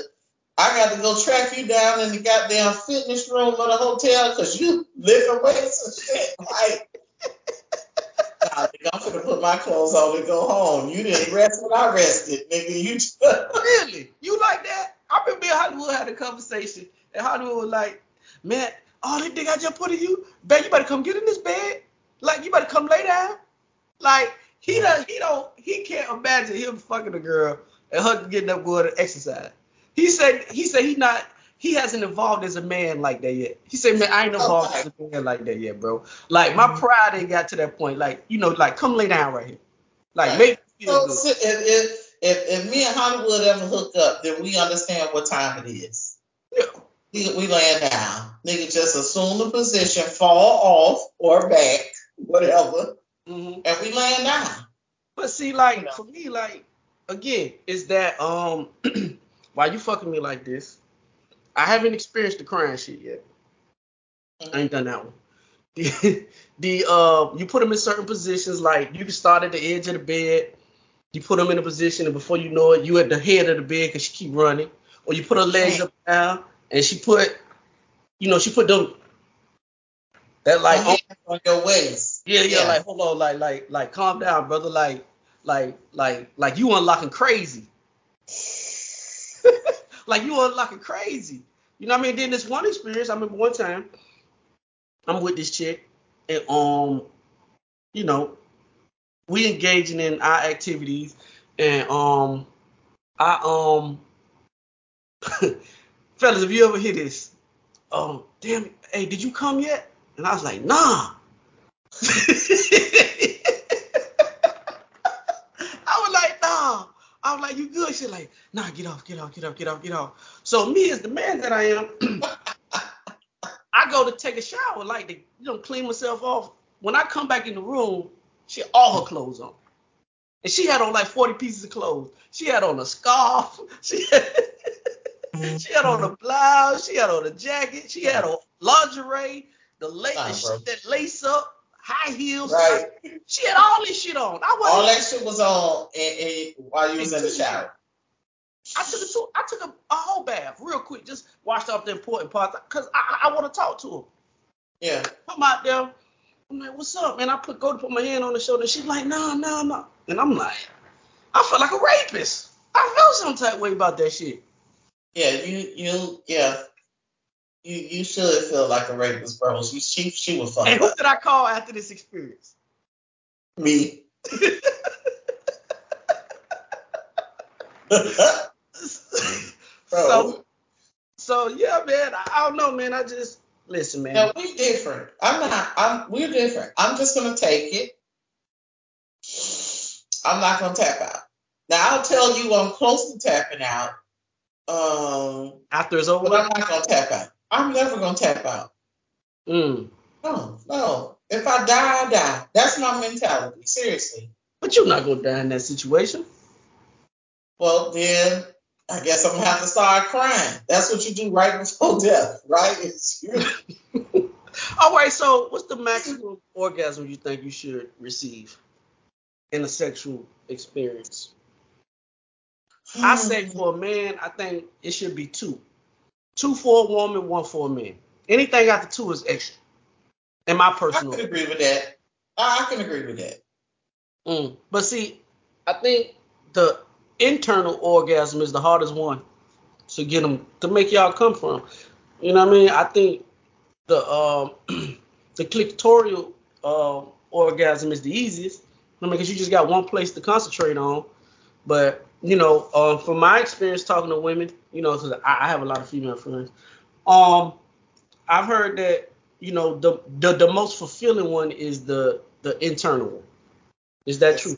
[SPEAKER 2] I got to go track you down in the goddamn fitness room of the hotel because you lifting weights and shit. Like, nah, nigga, I'm gonna put my clothes on and go home. You didn't rest when I rested, nigga. You just,
[SPEAKER 1] Really? You like that? I remember me and Hollywood had a conversation, and Hollywood was like, "Man, all that thing I just put in you, man, you better come get in this bed. Like, you better come lay down. Like, he don't, he don't, he can't imagine him fucking a girl and her getting up going to exercise. He said, he said he not, he hasn't evolved as a man like that yet. He said, man, I ain't evolved as a man like that yet, bro. Like, my pride ain't got to that point. Like, you know, like, come lay down right here. Like,
[SPEAKER 2] Right.
[SPEAKER 1] me feel
[SPEAKER 2] So if, if if if me and Hollywood ever hook up, then we understand what time it is.
[SPEAKER 1] Yeah.
[SPEAKER 2] We we laying down. Nigga just assume the position, fall off or back, whatever,
[SPEAKER 1] hmm
[SPEAKER 2] and we laying down.
[SPEAKER 1] But see, like
[SPEAKER 2] You know.
[SPEAKER 1] for me, like again, is that um why you fucking me like this? I haven't experienced the crying shit yet. I ain't done that one. The, the uh you put them in certain positions, like you can start at the edge of the bed, you put them in a position, and before you know it, you at the head of the bed because she keep running, or you put her legs up down, and she put, you know, she put them that like
[SPEAKER 2] Like on your waist.
[SPEAKER 1] Yeah, yeah,
[SPEAKER 2] Yeah.
[SPEAKER 1] like hold on, like, like, like, calm down, brother. Like, like, like, like you unlocking crazy. Like you are unlocking crazy. You know what I mean? Then this one experience, I remember one time, I'm with this chick, and um, you know, we engaging in our activities, and um, I um, fellas, have you ever hear this? Um, damn, hey, did you come yet? And I was like, nah. I was like, nah. I was like, you good? She's like, nah, get off, get off, get off, get off, get off. So me as the man that I am, I go to take a shower, like to, you know, clean myself off. When I come back in the room, she had all her clothes on. And she had on like 40 pieces of clothes. She had on a scarf. She had, she had on a mm-hmm. blouse. She had on a jacket. She had on lingerie, the lace,
[SPEAKER 2] Nah,
[SPEAKER 1] the
[SPEAKER 2] bro.
[SPEAKER 1] shit that lace up, high heels.
[SPEAKER 2] Right.
[SPEAKER 1] She had all this shit on. I wasn't
[SPEAKER 2] All that shit was on and, and while you was in the shower.
[SPEAKER 1] I took a two, I took a, a whole bath real quick, just washed off the important parts, cause I, I, want to talk to her.
[SPEAKER 2] Yeah.
[SPEAKER 1] I'm out there. I'm like, what's up, man? I put go to put my hand on the shoulder. She's like, nah, nah, nah. And I'm like, I felt like a rapist. I felt some type of way about that shit.
[SPEAKER 2] Yeah, you you yeah. You you should feel like a rapist, bro. She she she was
[SPEAKER 1] And
[SPEAKER 2] fucked
[SPEAKER 1] who
[SPEAKER 2] up.
[SPEAKER 1] did I call after this experience?
[SPEAKER 2] Me.
[SPEAKER 1] so, so yeah, man. I, I don't know, man. I just listen, man.
[SPEAKER 2] No, we different. I'm not. I'm. We're different. I'm just gonna take it. I'm not gonna tap out. Now I'll tell you I'm close to tapping out. Um,
[SPEAKER 1] After it's over,
[SPEAKER 2] but I'm not gonna tap out. I'm never gonna tap out.
[SPEAKER 1] mm.
[SPEAKER 2] No, no. If I die, I die. That's my mentality. Seriously.
[SPEAKER 1] but you're not gonna die in that situation.
[SPEAKER 2] Well, then I guess I'm gonna have to start crying. That's what you do right before death, right? It's
[SPEAKER 1] All right. So, what's the maximum orgasm you think you should receive in a sexual experience? I say for a man, I think it should be two. Two for a woman, one for a man. Anything after two is extra. In my personal.
[SPEAKER 2] I can agree with that. I can agree with that.
[SPEAKER 1] Mm. But see, I think the internal orgasm is the hardest one to get them to make y'all come from. You know what I mean? I think the um the clitorial uh, orgasm is the easiest. I mean, because you just got one place to concentrate on. But you know, um, from my experience talking to women, you know, cause I, I have a lot of female friends. Um, I've heard that you know the the, the most fulfilling one is the the internal one. Is that true?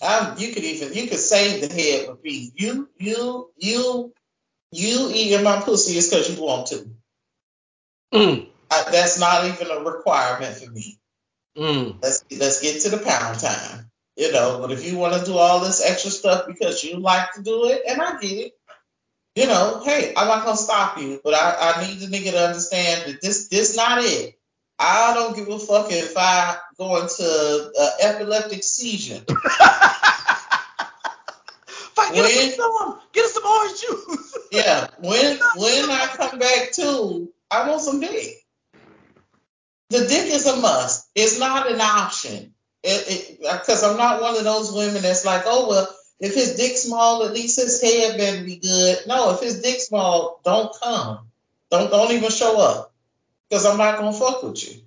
[SPEAKER 2] Um, you could even you could save the head with me. You you you you eating my pussy is because you want to.
[SPEAKER 1] Mm.
[SPEAKER 2] I, that's not even a requirement for me.
[SPEAKER 1] Mm.
[SPEAKER 2] Let's let's get to the pound time. You know, but if you want to do all this extra stuff because you like to do it, and I get it, you know, hey, I'm not gonna stop you, but I, I need the nigga to understand that this this not it. I don't give a fuck if I go into an epileptic seizure.
[SPEAKER 1] Fuck, get, us some, get us some orange juice.
[SPEAKER 2] yeah, when when I come back to, I want some dick. The dick is a must. It's not an option. Because I'm not one of those women that's like, oh well, if his dick small, at least his head better be good. No, if his dick small, don't come. Don't don't even show up because I'm not gonna fuck with you.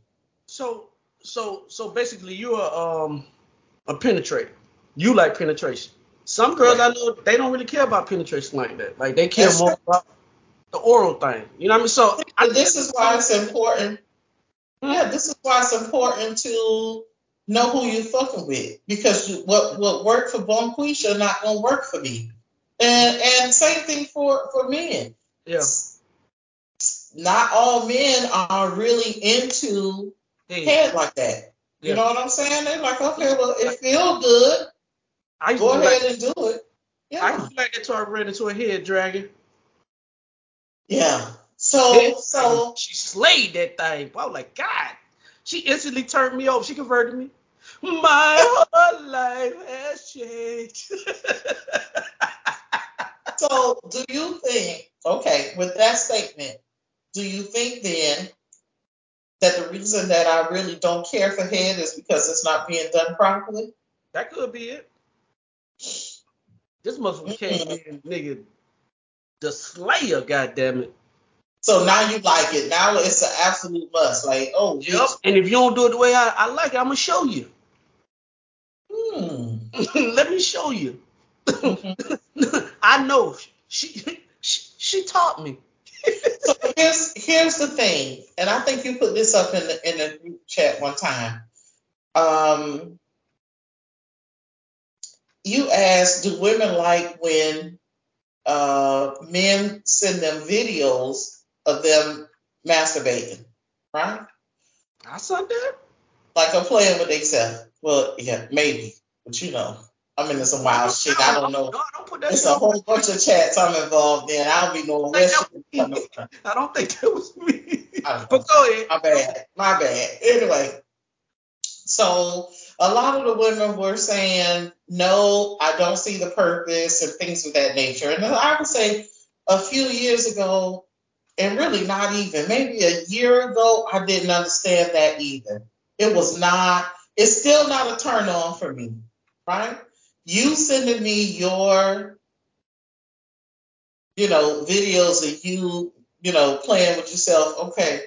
[SPEAKER 1] So so so basically you're a, um a penetrator. You like penetration. Some girls right. I know they don't really care about penetration like that. Like they care That's more about the oral thing. You know what I mean? So
[SPEAKER 2] I this is why it's important. Hmm? Yeah, this is why it's important to know who you're fucking with because what what worked for Bonquisha not gonna work for me. And and same thing for for men.
[SPEAKER 1] Yeah.
[SPEAKER 2] Not all men are really into hey. head like that. You yeah. know what I'm saying? They're like, okay, well, it feels good. I Go ahead like, and do it. Yeah.
[SPEAKER 1] I used like it until I ran into a head dragon.
[SPEAKER 2] Yeah. So so
[SPEAKER 1] she slayed that thing. I was like, God. She instantly turned me over. She converted me. My whole life has changed.
[SPEAKER 2] so do you think, okay, with that statement, do you think then that the reason that I really don't care for head is because it's not being done properly?
[SPEAKER 1] That could be it. This motherfucker mm-hmm. came in, nigga, the Slayer, goddamn it.
[SPEAKER 2] So now you like it. Now it's an absolute must. Like, oh,
[SPEAKER 1] yep. Bitch. And if you don't do it the way I, I like it, I'm gonna show you. Let me show you. Mm-hmm. I know. She, she she taught me.
[SPEAKER 2] so here's here's the thing, and I think you put this up in the in the group chat one time. Um, you asked, do women like when uh, men send them videos of them masturbating, right?
[SPEAKER 1] I saw that.
[SPEAKER 2] Like I'm playing with themselves. Well, yeah, maybe, but you know, I'm into some wild shit. I don't know.
[SPEAKER 1] No, don't that
[SPEAKER 2] it's a whole bunch of chats I'm involved in. I don't be knowing
[SPEAKER 1] shit I don't think that was me. But go ahead.
[SPEAKER 2] My bad. My bad. Anyway, so a lot of the women were saying, no, I don't see the purpose and things of that nature. And I would say a few years ago, and really not even, maybe a year ago, I didn't understand that either. It was not, it's still not a turn on for me, right? You sending me your, you know, videos of you, you know, playing with yourself, okay.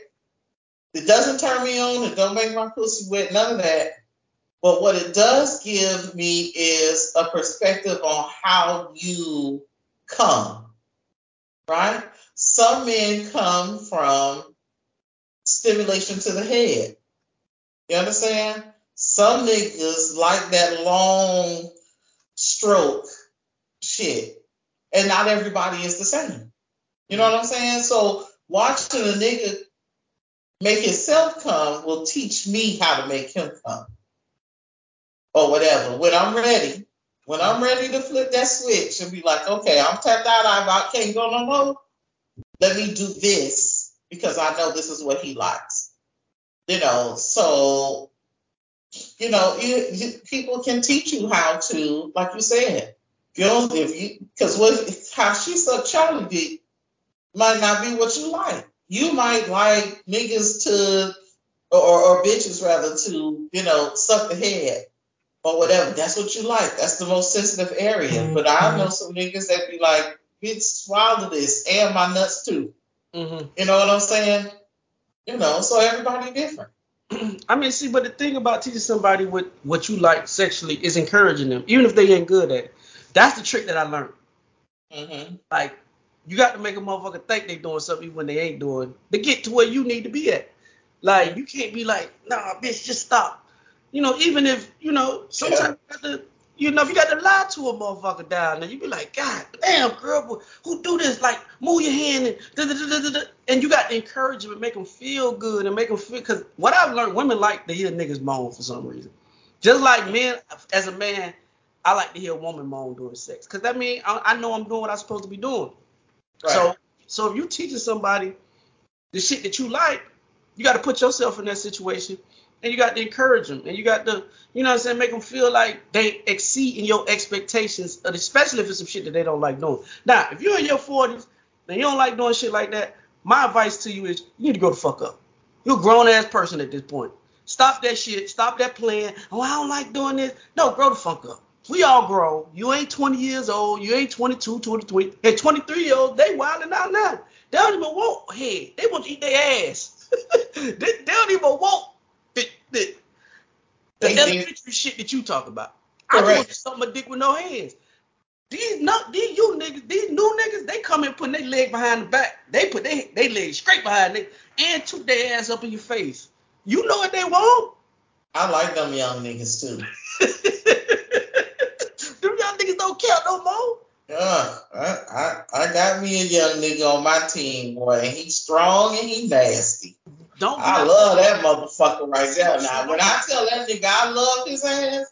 [SPEAKER 2] It doesn't turn me on, it don't make my pussy wet, none of that. But what it does give me is a perspective on how you come, right? Some men come from stimulation to the head. You understand? Some niggas like that long stroke shit. And not everybody is the same. You know what I'm saying? So watching a nigga make himself come will teach me how to make him come or whatever. When I'm ready, When I'm ready to flip that switch and be like, okay, I'm tapped out, I can't go no more. Let me do this because I know this is what he likes. You know, so you know, you, you, people can teach you how to, like you said, you know, if you, because what how she sucked Charlie dick might not be what you like. You might like niggas to, or, or bitches rather, to, you know, suck the head or whatever. That's what you like. That's the most sensitive area. Mm-hmm. But I know some niggas that be like, bitch, swallow this and my nuts too. Mm-hmm. You know what I'm saying? You know, so everybody different.
[SPEAKER 1] I mean, see, but the thing about teaching somebody what what you like sexually is encouraging them, even if they ain't good at it. That's the trick that I learned. Mm-hmm. Like, you got to make a motherfucker think they doing something when they ain't doing to get to where you need to be at. Like, you can't be like, nah, bitch, just stop. You know, even if you know, sometimes yeah. you got to you know, if you got to lie to a motherfucker down there, you be like, God damn, girl, who do this? Like, move your hand and da, da, da, da, da. and you got to encourage them and make them feel good and make them feel. Because what I've learned, women like to hear niggas moan for some reason. Just like men, as a man, I like to hear a woman moan during sex. Because that means I, I, know I'm doing what I'm supposed to be doing. Right. So, so if you teaching somebody the shit that you like, you got to put yourself in that situation and you got to encourage them, and you got to, you know what I'm saying, make them feel like they exceed in your expectations, uh, especially if it's some shit that they don't like doing. Now, if you're in your 40s and you don't like doing shit like that, my advice to you is you need to go the fuck up. You're a grown ass person at this point. Stop that shit. Stop that plan. Oh, I don't like doing this. No, grow the fuck up. We all grow. You ain't 20 years old. You ain't 22, 23. And 23 year olds, they wilding out now. They don't even want head. They want to eat their ass. they, they don't even want the, the, the elementary shit that you talk about. Correct. I want to suck my dick with no hands. These not these you niggas, these new niggas, they come in putting their leg behind the back. They put their they leg straight behind it and took their ass up in your face. You know what they want?
[SPEAKER 2] I like them young niggas too.
[SPEAKER 1] them young niggas don't care no more.
[SPEAKER 2] Yeah, I, I I got me a young nigga on my team, boy, and he's strong and he nasty. Don't I love that motherfucker right there. Now, when I tell that nigga I love his ass,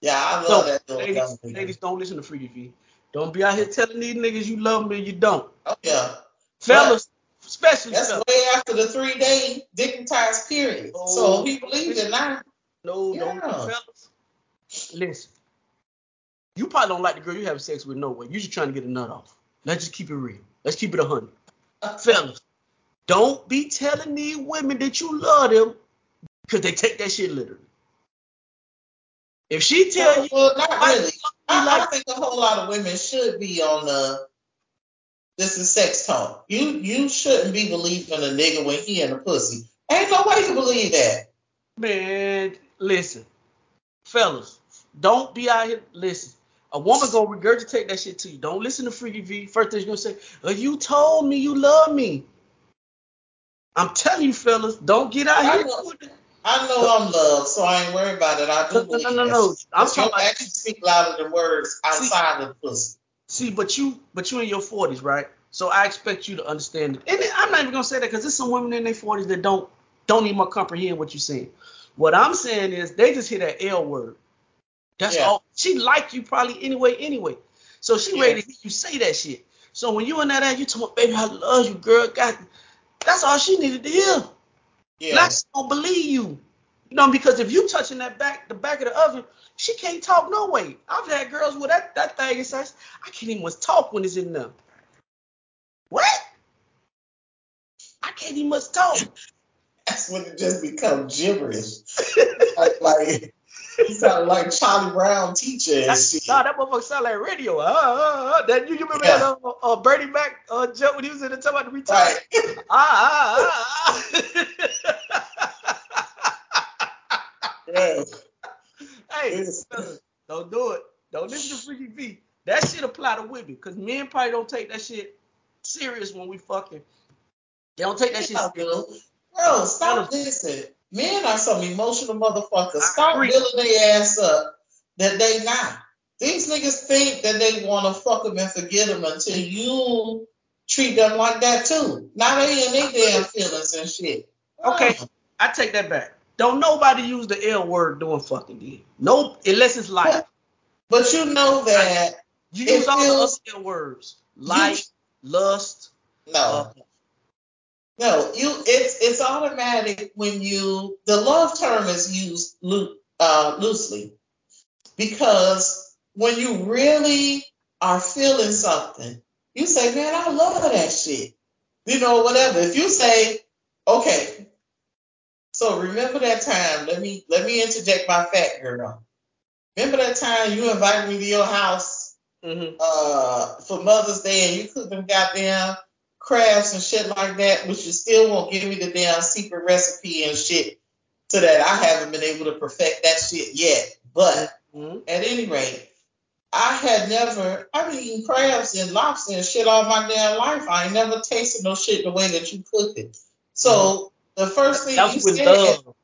[SPEAKER 2] yeah, I love no, that
[SPEAKER 1] ladies, ladies, don't listen to Freaky V. Don't be out here telling these niggas you love me, and you don't.
[SPEAKER 2] Oh yeah,
[SPEAKER 1] fellas, but especially
[SPEAKER 2] that's
[SPEAKER 1] fellas.
[SPEAKER 2] way after the three day dickmatized period. Oh, so he believes it now.
[SPEAKER 1] No, yeah. don't fellas. Listen, you probably don't like the girl you have sex with no way. You just trying to get a nut off. Let's just keep it real. Let's keep it a hundred. fellas, don't be telling these women that you love them because they take that shit literally. If she tell you,
[SPEAKER 2] well, not really. I, like, I think a whole lot of women should be on the this is sex talk. You you shouldn't be believing a nigga when he in a pussy. Ain't no way to believe that.
[SPEAKER 1] Man, listen, fellas, don't be out here. Listen, a woman gonna regurgitate that shit to you. Don't listen to Freaky V. First thing she's gonna say, oh, "You told me you love me." I'm telling you, fellas, don't get out I here.
[SPEAKER 2] Know, I know I'm loved, so I ain't worried about it. I do no, no, no, no, no. I'm talking about actually speak louder than words outside see, of the pussy.
[SPEAKER 1] See, but you, but you in your 40s, right? So I expect you to understand it. And I'm not even gonna say that because there's some women in their 40s that don't don't even comprehend what you're saying. What I'm saying is they just hear that L word. That's yeah. all. She like you probably anyway, anyway. So she yeah. ready to hear you say that shit. So when you in that ass, you talk, baby, I love you, girl. God, that's all she needed to hear. Yeah. Blacks don't believe you. You know, because if you touching that back, the back of the oven, she can't talk no way. I've had girls with that that thing says, I can't even much talk when it's in them. What? I can't even much talk.
[SPEAKER 2] That's when it just becomes gibberish. like, like he sounded like Charlie Brown shit.
[SPEAKER 1] Nah, that motherfucker sound like radio. Uh, uh, uh. That you, you remember yeah. that uh, uh, Bernie Mac uh, joke when he was in the time about the retire? Right. ah, ah, ah. yeah. Hey, don't do it. Don't listen to Freaky V. That shit apply to women, because men probably don't take that shit serious when we fucking. They don't take that shit serious.
[SPEAKER 2] Bro, stop listening. Men are some emotional motherfuckers. Stop building their ass up that they not. These niggas think that they want to fuck them and forget them until you treat them like that too. Now they in their damn feelings and shit.
[SPEAKER 1] Okay, I take that back. Don't nobody use the L word doing fucking again. No, unless it's life.
[SPEAKER 2] But you know that
[SPEAKER 1] You use all
[SPEAKER 2] feels-
[SPEAKER 1] the other words like, lust.
[SPEAKER 2] no.
[SPEAKER 1] Uh,
[SPEAKER 2] No, you it's it's automatic when you the love term is used loo, uh, loosely because when you really are feeling something, you say, "Man, I love that shit," you know, whatever. If you say, "Okay," so remember that time. Let me let me interject my fat girl. Remember that time you invited me to your house
[SPEAKER 1] mhm.
[SPEAKER 2] uh, for Mother's Day and you cook them goddamn crabs and shit like that, but you still won't give me the damn secret recipe and shit so that I haven't been able to perfect that shit yet. But
[SPEAKER 1] Mhm.
[SPEAKER 2] at any rate, I had never, I've been eating crabs and lobster and shit all my damn life. I ain't never tasted no shit the way that you cook it. So the first thing you
[SPEAKER 1] That's with
[SPEAKER 2] said,
[SPEAKER 1] love.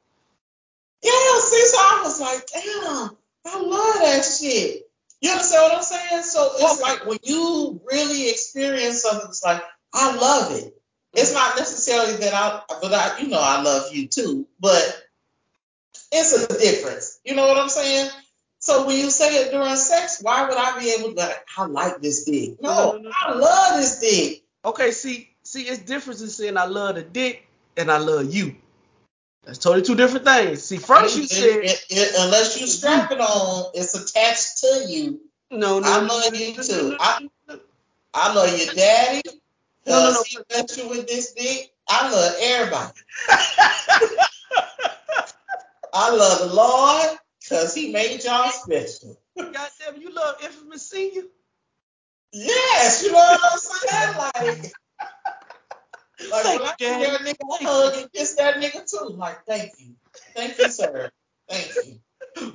[SPEAKER 2] yeah, see, so I was like, damn, I love that shit. You understand what I'm saying? So it's like when you really experience something, it's like, I love it. It's mm-hmm. not necessarily that I, but I, you know, I love you too, but it's a difference. You know what I'm saying? So when you say it during sex, why would I be able to, like, I like this dick?
[SPEAKER 1] No,
[SPEAKER 2] No,
[SPEAKER 1] no, no.
[SPEAKER 2] I love this dick.
[SPEAKER 1] Okay, see, see, it's different in saying I love the dick and I love you. That's totally two different things. See, first you
[SPEAKER 2] It-
[SPEAKER 1] said
[SPEAKER 2] it- it- unless you mm-hmm. strap it on, it's attached to you.
[SPEAKER 1] no, no.
[SPEAKER 2] I love you too. I-. I love your daddy.
[SPEAKER 1] No, no, no.
[SPEAKER 2] you with this dick. I love everybody. I love the Lord because he made y'all special.
[SPEAKER 1] God damn, you love infamous senior.
[SPEAKER 2] Yes, you know what I'm saying? Like, like
[SPEAKER 1] Thank
[SPEAKER 2] when I see that nigga I hug and kiss that nigga too. Like, thank you. Thank you, sir. Thank you.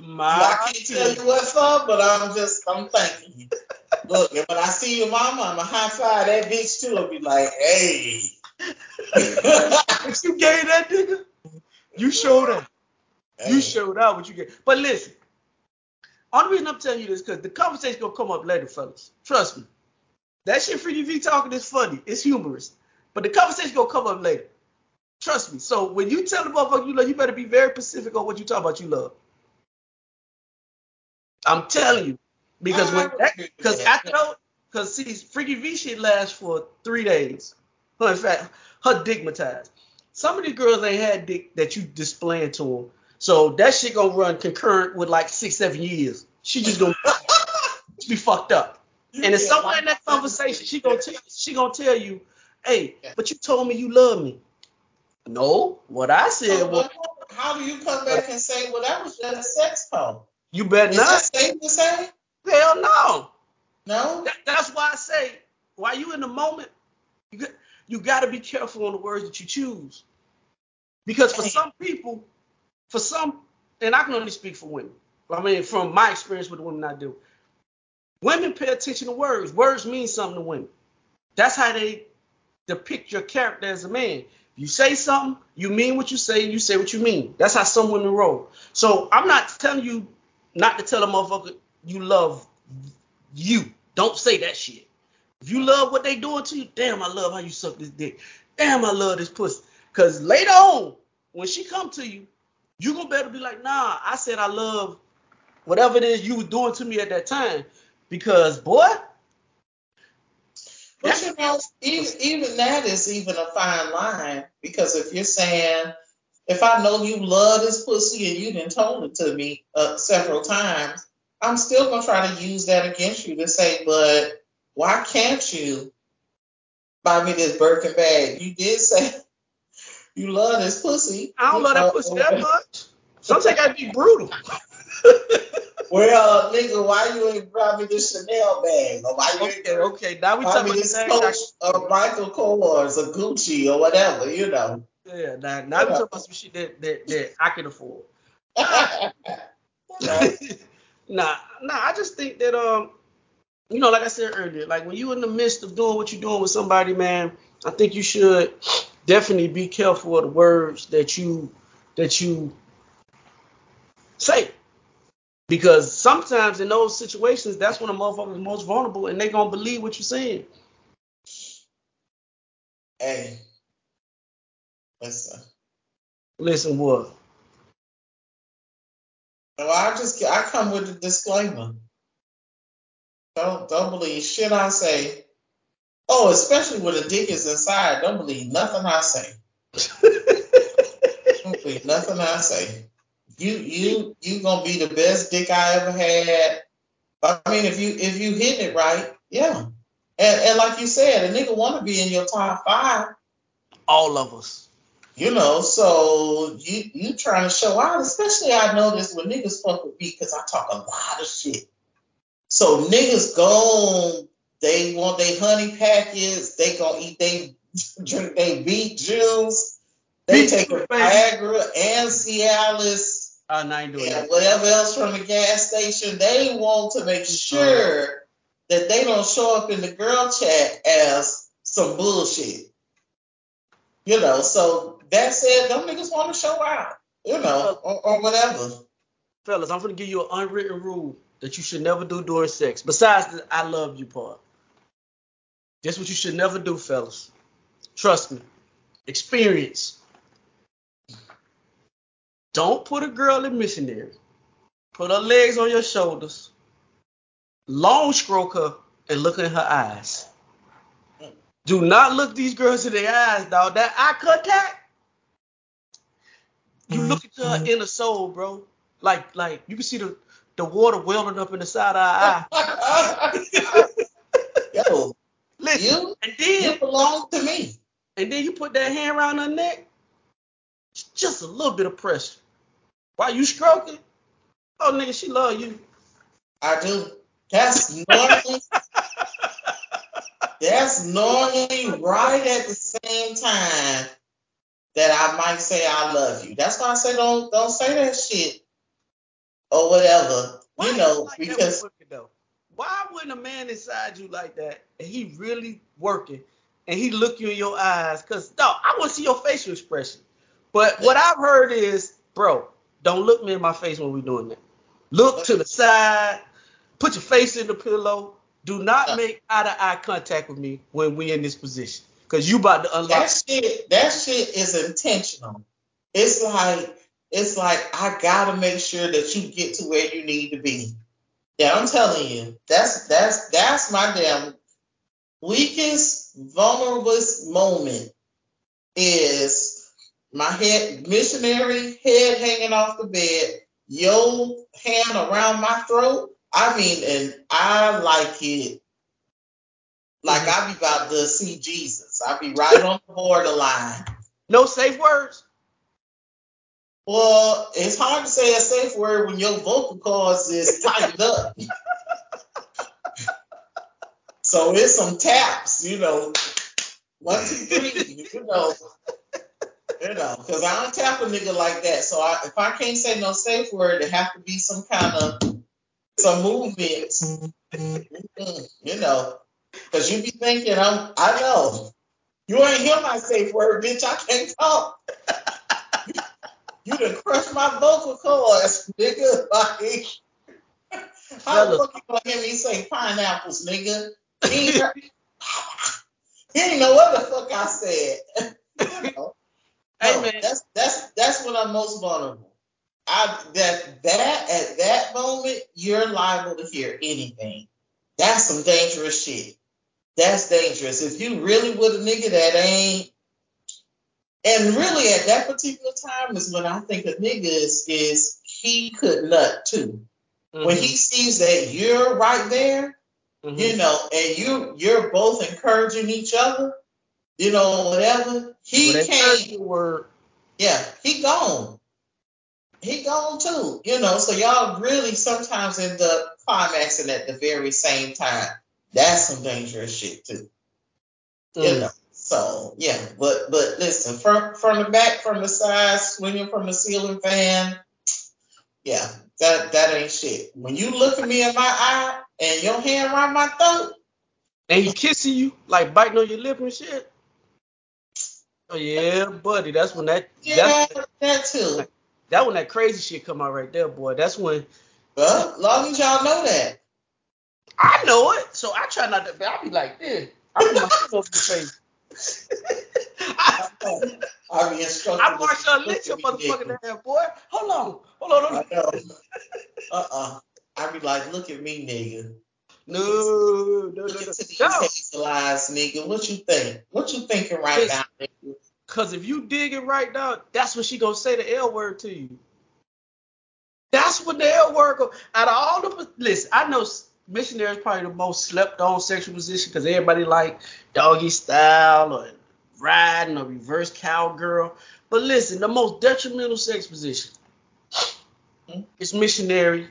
[SPEAKER 1] My
[SPEAKER 2] I can't tell you what's up, but I'm just, I'm thanking you. Look, and when I see your mama, I'm a high five that bitch too. I'll be like, hey.
[SPEAKER 1] You gave that nigga, you showed up. You showed out what you get. But listen, only reason I'm telling you this because the conversation gonna come up later, fellas. Trust me. That shit Freaky V talking is funny. It's humorous. But the conversation gonna come up later. Trust me. So when you tell the motherfucker you love, you better be very specific on what you talk about you love. I'm telling you. Because when ah,
[SPEAKER 2] I would
[SPEAKER 1] that,
[SPEAKER 2] agree with
[SPEAKER 1] because because see, Freaky V shit lasts for three days. In fact, her dickmatized. Some of these girls ain't had dick that you displaying to them. So that shit gonna run concurrent with like six, seven years. She just gonna be fucked up. And if somewhere in that conversation, she gonna tell she gonna tell you, hey, but you told me you love me. No, what I said
[SPEAKER 2] So,
[SPEAKER 1] was,
[SPEAKER 2] how do you come back and say, well, that was just a sex call?
[SPEAKER 1] you better
[SPEAKER 2] Is
[SPEAKER 1] not.
[SPEAKER 2] that safe to say?
[SPEAKER 1] Hell no.
[SPEAKER 2] No?
[SPEAKER 1] That, that's why I say, while you in the moment, you got, you got to be careful on the words that you choose. Because for some people, for some, and I can only speak for women. I mean, from my experience with the women I do, women pay attention to words. Words mean something to women. That's how they depict your character as a man. You say something, you mean what you say, and you say what you mean. That's how some women roll. So I'm not telling you not to tell a motherfucker you love you. Don't say that shit. If you love what they doing to you, damn, I love how you suck this dick. Damn, I love this pussy. Cause later on, when she come to you, you gonna better be like, nah, I said I love whatever it is you was doing to me at that time. Because boy,
[SPEAKER 2] But you know, even, even that is even a fine line because if you're saying, if I know you love this pussy and you didn't told it to me uh, several times, I'm still gonna try to use that against you to say, but why can't you buy me this Birkin bag? You did say you love this pussy.
[SPEAKER 1] I don't
[SPEAKER 2] you
[SPEAKER 1] love that pussy that much. Sometimes I gotta be brutal.
[SPEAKER 2] Well, nigga, why you ain't brought me this Chanel bag? Or why you ain't
[SPEAKER 1] okay, okay. Now we talking about
[SPEAKER 2] this Coach or Michael Kors or Gucci or whatever, you know.
[SPEAKER 1] Yeah, now, now we talking about some shit that, that, that I can afford. Nah, nah, I just think that um, you know, like I said earlier, like when you in the midst of doing what you're doing with somebody, man, I think you should definitely be careful of the words that you that you say. Because sometimes in those situations, that's when a motherfucker is most vulnerable and they gonna believe what you're saying.
[SPEAKER 2] hey, listen.
[SPEAKER 1] Listen, what?
[SPEAKER 2] Well, I just I come with a disclaimer. Don't don't believe shit I say. Oh, especially when the dick is inside. Don't believe nothing I say. don't believe nothing I say. You you you gonna be the best dick I ever had. I mean, if you if you hit it right, yeah. And and like you said, a nigga want to be in your top five.
[SPEAKER 1] All of us.
[SPEAKER 2] You know, so you you trying to show out. Especially I notice when niggas fuck with me because I talk a lot of shit. So niggas go, they want their honey packets, they gonna eat they drink they beet juice, they beet take a Viagra and Cialis,
[SPEAKER 1] uh, no,
[SPEAKER 2] and that. whatever else from the gas station. They want to make sure that they don't show up in the girl chat as some bullshit. You know, so that said, them niggas want to show out, you know, or, or whatever.
[SPEAKER 1] Fellas, I'm gonna give you an unwritten rule that you should never do during sex, besides the I love you part. That's what you should never do, fellas. Trust me. Experience. Don't put a girl in missionary. Put her legs on your shoulders. Long stroke her and look in her eyes. Mm. Do not look these girls in the eyes, dog. That eye contact. You look into her mm-hmm. inner soul, bro. Like, like you can see the the water welling up in the side of her eye.
[SPEAKER 2] Yo, listen, you, and then you belong to me.
[SPEAKER 1] And then you put that hand around her neck, just a little bit of pressure. While you stroking, oh nigga, she love you.
[SPEAKER 2] I do. That's normally. that's normally right at the same time that I might say I love you. That's why I say don't don't say that shit or whatever. Why you know, like because
[SPEAKER 1] why wouldn't a man inside you like that and he really working and he look you in your eyes? Cause no, I want to see your facial expression. But what I've heard is, bro, don't look me in my face when we doing that. Look to the side, put your face in the pillow. Do not make eye to eye contact with me when we in this position. Cause you about to unlock.
[SPEAKER 2] That shit, that shit is intentional. It's like it's like I gotta make sure that you get to where you need to be. Yeah, I'm telling you, that's that's that's my damn weakest, vulnerablest moment is my head missionary head hanging off the bed, your hand around my throat. I mean, and I like it like mm-hmm. I be about to see Jesus. I be right on the borderline.
[SPEAKER 1] No safe words.
[SPEAKER 2] Well, it's hard to say a safe word when your vocal cords is tightened up. so it's some taps, you know. One, two, three, you know. You know, because I don't tap a nigga like that. So I, if I can't say no safe word, it have to be some kind of some movements. Mm-hmm. you know, because you be thinking I'm. I know you ain't hear my safe word, bitch. I can't talk. You done crushed my vocal cords, nigga. Like, how the fuck you gonna hear me say pineapples, nigga? He ain't, he ain't know what the fuck I said. you know? No, man. That's that's that's when I'm most vulnerable. I that that at that moment you're liable to hear anything. That's some dangerous shit. That's dangerous. If you really with a nigga that ain't and really, at that particular time is when I think a nigga is, is he could nut too. Mm-hmm. When he sees that you're right there, mm-hmm. you know, and you you're both encouraging each other, you know, whatever. He well, can't. Word. Yeah, he gone. He gone too, you know. So y'all really sometimes end up climaxing at the very same time. That's some dangerous shit too. Mm. You know. So yeah, but but listen, from from the back, from the side, swinging from the ceiling fan, yeah, that that ain't shit. When you look at me in my eye and your hand around my throat,
[SPEAKER 1] and he kissing you like biting on your lip and shit. Oh yeah, buddy, that's when that
[SPEAKER 2] yeah that's, that too.
[SPEAKER 1] That when that crazy shit come out right there, boy. That's when.
[SPEAKER 2] Well, long as y'all know that.
[SPEAKER 1] I know it, so I try not to. I'll be like this. I put my foot over the face. I, I. I her lick your motherfucking ass, boy. Hold on. Hold on. Hold on.
[SPEAKER 2] I know. Uh-uh. I be like, look at me, nigga.
[SPEAKER 1] No, no, no,
[SPEAKER 2] Look
[SPEAKER 1] no.
[SPEAKER 2] these
[SPEAKER 1] no.
[SPEAKER 2] hazel eyes, nigga. What you think? What you thinking right now, nigga?
[SPEAKER 1] Cause if you dig it right now, that's when she gonna say the L word to you. That's what the L word go. Out of all the listen, I know missionary is probably the most slept on sexual position because everybody like doggy style or riding or reverse cowgirl. But listen, the most detrimental sex position
[SPEAKER 2] Hmm?
[SPEAKER 1] is missionary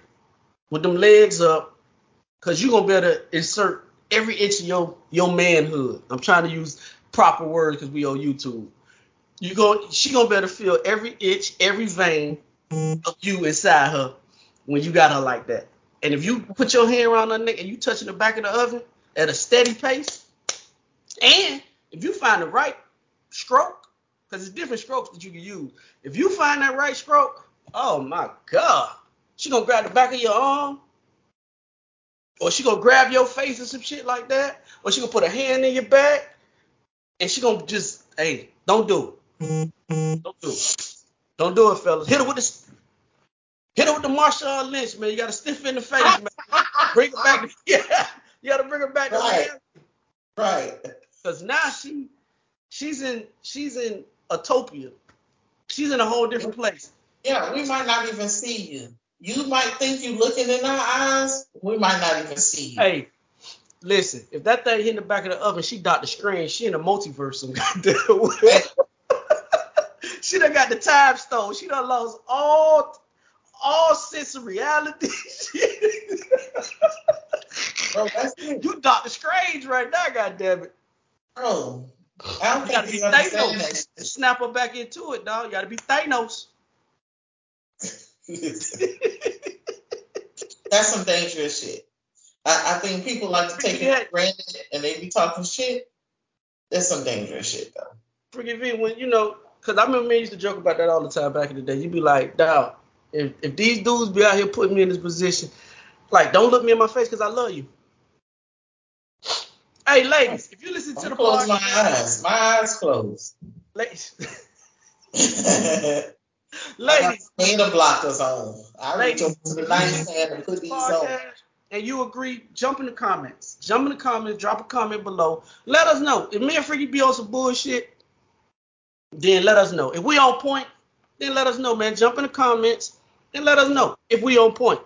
[SPEAKER 1] with them legs up, cause you're gonna better insert every inch of your your manhood. I'm trying to use proper words because we on YouTube. You go, she gonna better feel every inch, every vein of you inside her when you got her like that. And if you put your hand around her neck and you touching the back of the oven at a steady pace, and if you find the right stroke, because it's different strokes that you can use. If you find that right stroke, oh my God, she gonna grab the back of your arm, or she gonna grab your face or some shit like that, or she gonna put a hand in your back, and she gonna just, hey, don't do it. Don't do it. Don't do it, fellas. Hit her with the hit her with the Marshawn Lynch, man. You gotta stiff in the face, man. Bring her back. To, yeah, you gotta bring her back to
[SPEAKER 2] Right.
[SPEAKER 1] reality.
[SPEAKER 2] Right.
[SPEAKER 1] Cause now she she's in she's in Utopia. She's in a whole different place.
[SPEAKER 2] Yeah, we might not even see you. You might think you're looking in our eyes. We might not even see you.
[SPEAKER 1] Hey, listen, if that thing hit in the back of the oven, she Dr. Strange. She in a multiverse some goddamn way. she done got the time stone. She done lost all all sense of reality.
[SPEAKER 2] Bro,
[SPEAKER 1] you Dr. Strange right now, goddamn it.
[SPEAKER 2] Bro, I don't
[SPEAKER 1] You gotta be Thanos. Snap her back into it, dog. You gotta be Thanos.
[SPEAKER 2] That's some dangerous shit. I, I think people like to take it for granted and they be talking shit. That's some dangerous shit though.
[SPEAKER 1] Forgive me when you know, cause I remember me used to joke about that all the time back in the day. You'd be like, dog, if if these dudes be out here putting me in this position, like don't look me in my face cause I love you. Hey ladies, if you listen to
[SPEAKER 2] I'm
[SPEAKER 1] the
[SPEAKER 2] close my
[SPEAKER 1] podcast,
[SPEAKER 2] eyes. My eyes closed.
[SPEAKER 1] ladies, ladies,
[SPEAKER 2] made the blockers on. I reach
[SPEAKER 1] Ladies,
[SPEAKER 2] over to the and put these on.
[SPEAKER 1] and you agree, jump in the comments. Jump in the comments, drop a comment below. Let us know. If me and Freaky V on some bullshit, then let us know. If we on point, then let us know, man. Jump in the comments and let us know if we on point.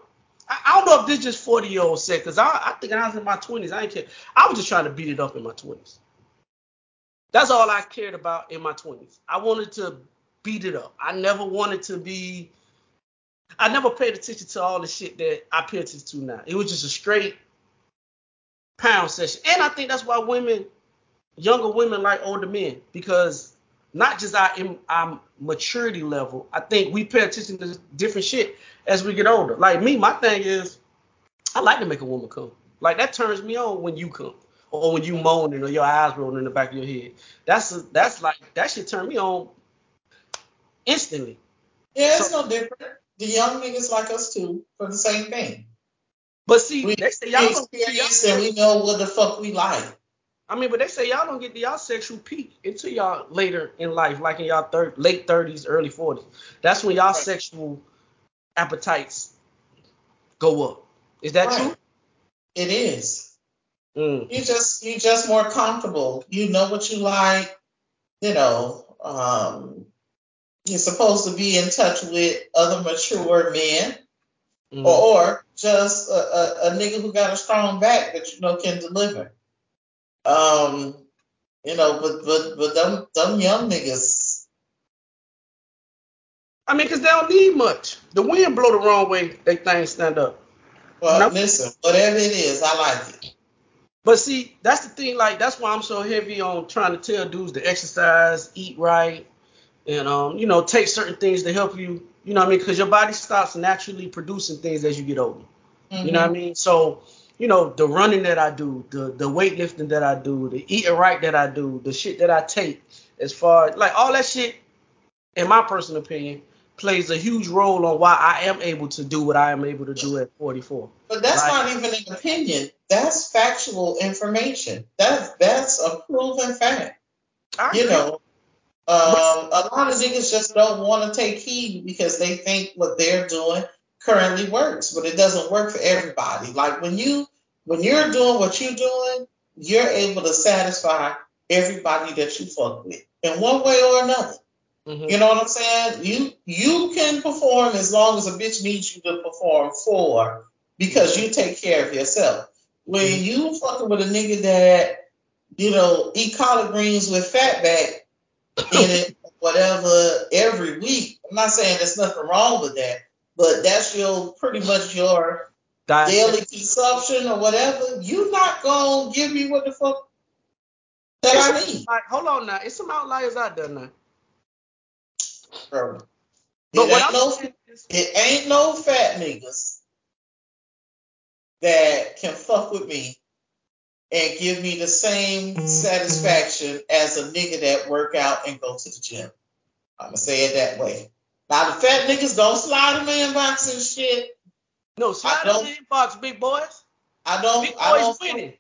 [SPEAKER 1] I, I don't know if this just 40 year old said, because I, I think I was in my 20s, I ain't care. I was just trying to beat it up in my 20s. That's all I cared about in my 20s. I wanted to beat it up. I never wanted to be. I never paid attention to all the shit that I pay attention to now. It was just a straight pound session. And I think that's why women, younger women like older men, because not just our, our maturity level, I think we pay attention to different shit as we get older. Like me, my thing is, I like to make a woman come. Like that turns me on when you come. Or when you moaning or your eyes rolling in the back of your head. That's a, that's like that should turn me on instantly.
[SPEAKER 2] Yeah, it's no different. The young niggas like us too for the same thing.
[SPEAKER 1] But see,
[SPEAKER 2] We
[SPEAKER 1] they say y'all
[SPEAKER 2] experienced and we know what the fuck we like.
[SPEAKER 1] I mean, but they say y'all don't get to y'all sexual peak until y'all later in life, like in y'all thir- late 30s, early 40s. That's when y'all
[SPEAKER 2] Right.
[SPEAKER 1] sexual appetites go up. Is that
[SPEAKER 2] Right. It is.
[SPEAKER 1] Mm.
[SPEAKER 2] You just you just more comfortable. You know what you like. You know, um, you're supposed to be in touch with other mature men,
[SPEAKER 1] Mm.
[SPEAKER 2] or, or just a, a, a nigga who got a strong back that you know can deliver. Um, you know, but but but them them young niggas,
[SPEAKER 1] I mean, because they don't need much. The wind blow the wrong way, they things stand up.
[SPEAKER 2] well,
[SPEAKER 1] Nope.
[SPEAKER 2] listen, whatever it is, I like it.
[SPEAKER 1] But see, that's the thing. Like, that's why I'm so heavy on trying to tell dudes to exercise, eat right, and um, you know, take certain things to help you. You know what I mean? Because your body starts naturally producing things as you get older. You know what I mean? So, you know, the running that I do, the the weightlifting that I do, the eating right that I do, the shit that I take, as far like all that shit, in my personal opinion, plays a huge role on why I am able to do what I am able to do at 44.
[SPEAKER 2] But that's
[SPEAKER 1] Right.
[SPEAKER 2] not even an opinion. That's factual information. That's that's a proven fact.
[SPEAKER 1] I
[SPEAKER 2] You
[SPEAKER 1] agree.
[SPEAKER 2] know, um, a lot of niggas just don't want to take heed because they think what they're doing currently works, but it doesn't work for everybody. Like when you when you're doing what you're doing, you're able to satisfy everybody that you fuck with in one way or another. Mm-hmm. You know what I'm saying? You you can perform as long as a bitch needs you to perform for because you take care of yourself. When mm-hmm. you fucking with a nigga that, you know, eat collard greens with fatback in it, whatever, every week, I'm not saying there's nothing wrong with that, but that's your pretty much your Diet. daily consumption or whatever, you not gonna give me what the fuck that
[SPEAKER 1] I need. Like, hold on now, it's some outliers out there now.
[SPEAKER 2] Bro. But it ain't, no, is, it ain't no fat niggas that can fuck with me and give me the same satisfaction as a nigga that work out and go to the gym. I'm gonna say it that way. Now the fat niggas don't slide in the inbox and shit.
[SPEAKER 1] No, slide in the inbox, big boys.
[SPEAKER 2] I don't. Big boys I don't winning. Fuck,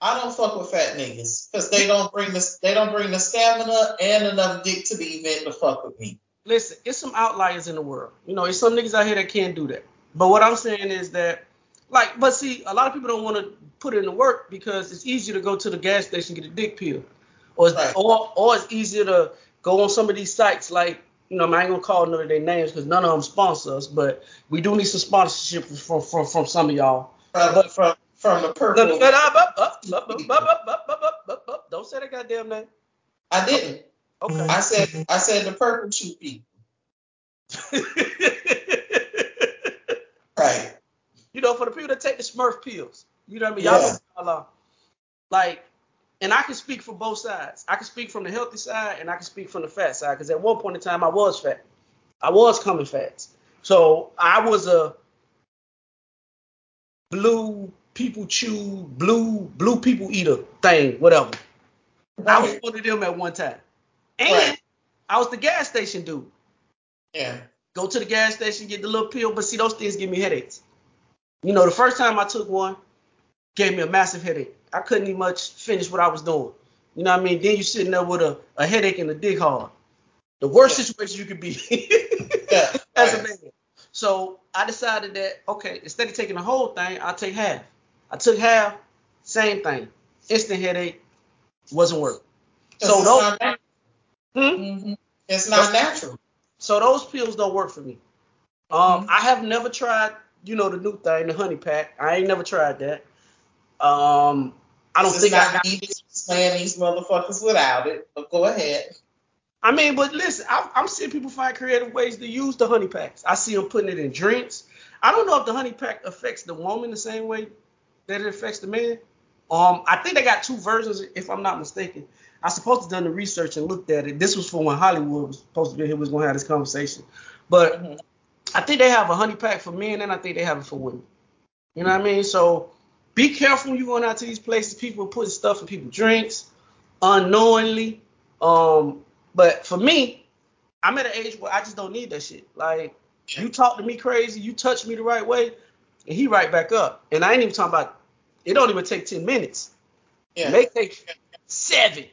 [SPEAKER 2] I don't fuck with fat niggas because they don't bring the they don't bring the stamina and enough dick to the event to fuck with me.
[SPEAKER 1] Listen, it's some outliers in the world. You know, it's some niggas out here that can't do that. But what I'm saying is that, like, but see, a lot of people don't want to put in the work because it's easier to go to the gas station and get a dick pill, or right. or or it's easier to go on some of these sites like you know, I ain't gonna call none of their names because none of them sponsor us, but we do need some sponsorship from from, from some of y'all.
[SPEAKER 2] From, but, from from the purple.
[SPEAKER 1] Don't say that goddamn name.
[SPEAKER 2] I didn't. Okay. I said I said the purple chew people. right.
[SPEAKER 1] You know, for the people that take the Smurf pills, you know what I mean? Y'all yeah. know, like and I can speak for both sides. I can speak from the healthy side and I can speak from the fat side because at one point in time I was fat. I was coming fat. So I was a blue people chew, blue blue people eater thing, whatever. Right. I was one of them at one time. And right. I was the gas station dude.
[SPEAKER 2] Yeah.
[SPEAKER 1] Go to the gas station, get the little pill, but see those things give me headaches. You know, the first time I took one, gave me a massive headache. I couldn't even much finish what I was doing. You know what I mean? Then you're sitting there with a, a headache and a dick hard. The worst yeah. situation you could be yeah, as a man. So I decided that okay, instead of taking the whole thing, I'll take half. I took half, same thing. Instant headache, wasn't working.
[SPEAKER 2] So it's those not hmm? mm-hmm. it's not natural.
[SPEAKER 1] So those pills don't work for me. Um, mm-hmm. I have never tried, you know, the new thing, the honey pack. I ain't never tried that. Um, I don't think
[SPEAKER 2] I got playing these motherfuckers without it. But go ahead.
[SPEAKER 1] I mean, but listen, I, am seeing people find creative ways to use the honey packs. I see them putting it in drinks. I don't know if the honey pack affects the woman the same way that it affects the man. Um, I think they got two versions, if I'm not mistaken. I supposed to done the research and looked at it. This was for when Hollywood was supposed to be here, was going to have this conversation. But mm-hmm. I think they have a honey pack for men, and I think they have it for women. You know what I mean? So be careful when you're going out to these places. People putting stuff in people's drinks unknowingly. Um, but for me, I'm at an age where I just don't need that shit. Like you talk to me crazy, you touch me the right way, and he right back up. And I ain't even talking about. It don't even take ten minutes. Yeah. It may take seven,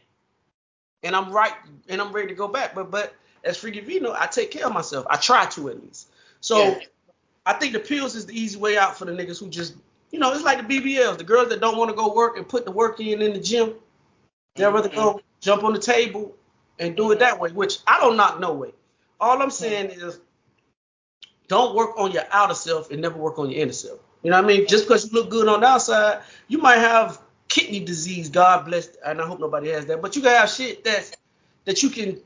[SPEAKER 1] and I'm right, and I'm ready to go back. But but as Freaky Vino, I take care of myself. I try to at least. So yeah. I think the pills is the easy way out for the niggas who just you know, it's like the BBLs, the girls that don't want to go work and put the work in in the gym. They'd rather mm-hmm. go jump on the table and do it that way, which I don't knock no way. All I'm saying mm-hmm. is don't work on your outer self and never work on your inner self. You know what I mean? Just because you look good on the outside, you might have kidney disease, God bless, and I hope nobody has that. But you can have shit that's that you can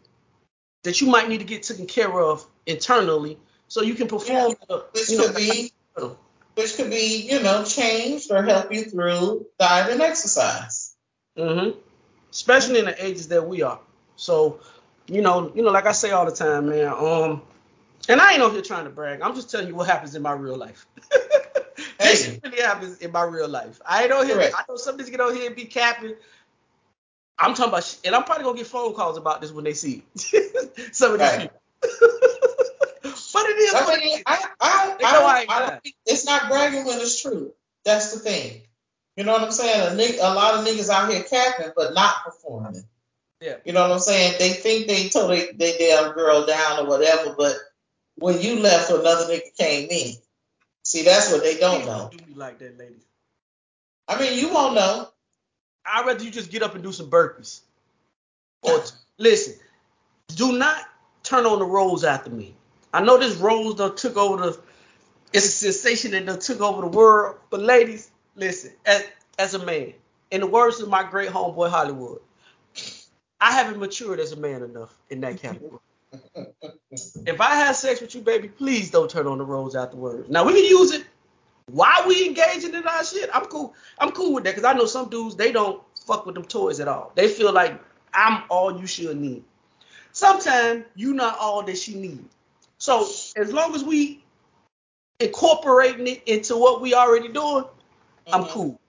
[SPEAKER 1] that you might need to get taken care of internally so you can perform.
[SPEAKER 2] Yeah, you know, be which could be, you know, changed or help you through diet and exercise.
[SPEAKER 1] Mm-hmm. Especially in the ages that we are. So, you know, you know, like I say all the time, man. Um, and I ain't over here trying to brag. I'm just telling you what happens in my real life. this hey. really happens in my real life. I ain't on here. Correct. I know some niggas get on here and be capping. I'm talking about, and I'm probably gonna get phone calls about this when they see some of these right. people. But it is I what mean, I, I,
[SPEAKER 2] I, I, don't think it's not bragging when it's true. That's the thing. You know what I'm saying? A, a lot of niggas out here capping but not performing.
[SPEAKER 1] Yeah.
[SPEAKER 2] You know what I'm saying? They think they told they, they damn girl down or whatever, but when you left, another nigga came in. See, that's what they don't know.
[SPEAKER 1] Do me like that, lady.
[SPEAKER 2] I mean, you won't know.
[SPEAKER 1] I'd rather you just get up and do some burpees. Or listen, do not turn on the rose after me. I know this rose done took over the. It's a sensation that done took over the world. But ladies, listen, as as a man, in the words of my great homeboy Hollywood, I haven't matured as a man enough in that category. if I have sex with you, baby, please don't turn on the rose afterwards. Now we can use it Why we engaging in our shit. I'm cool. I'm cool with that because I know some dudes they don't fuck with them toys at all. They feel like I'm all you should need. Sometimes you not all that she need. So as long as we incorporating it into what we already doing, mm-hmm. I'm cool.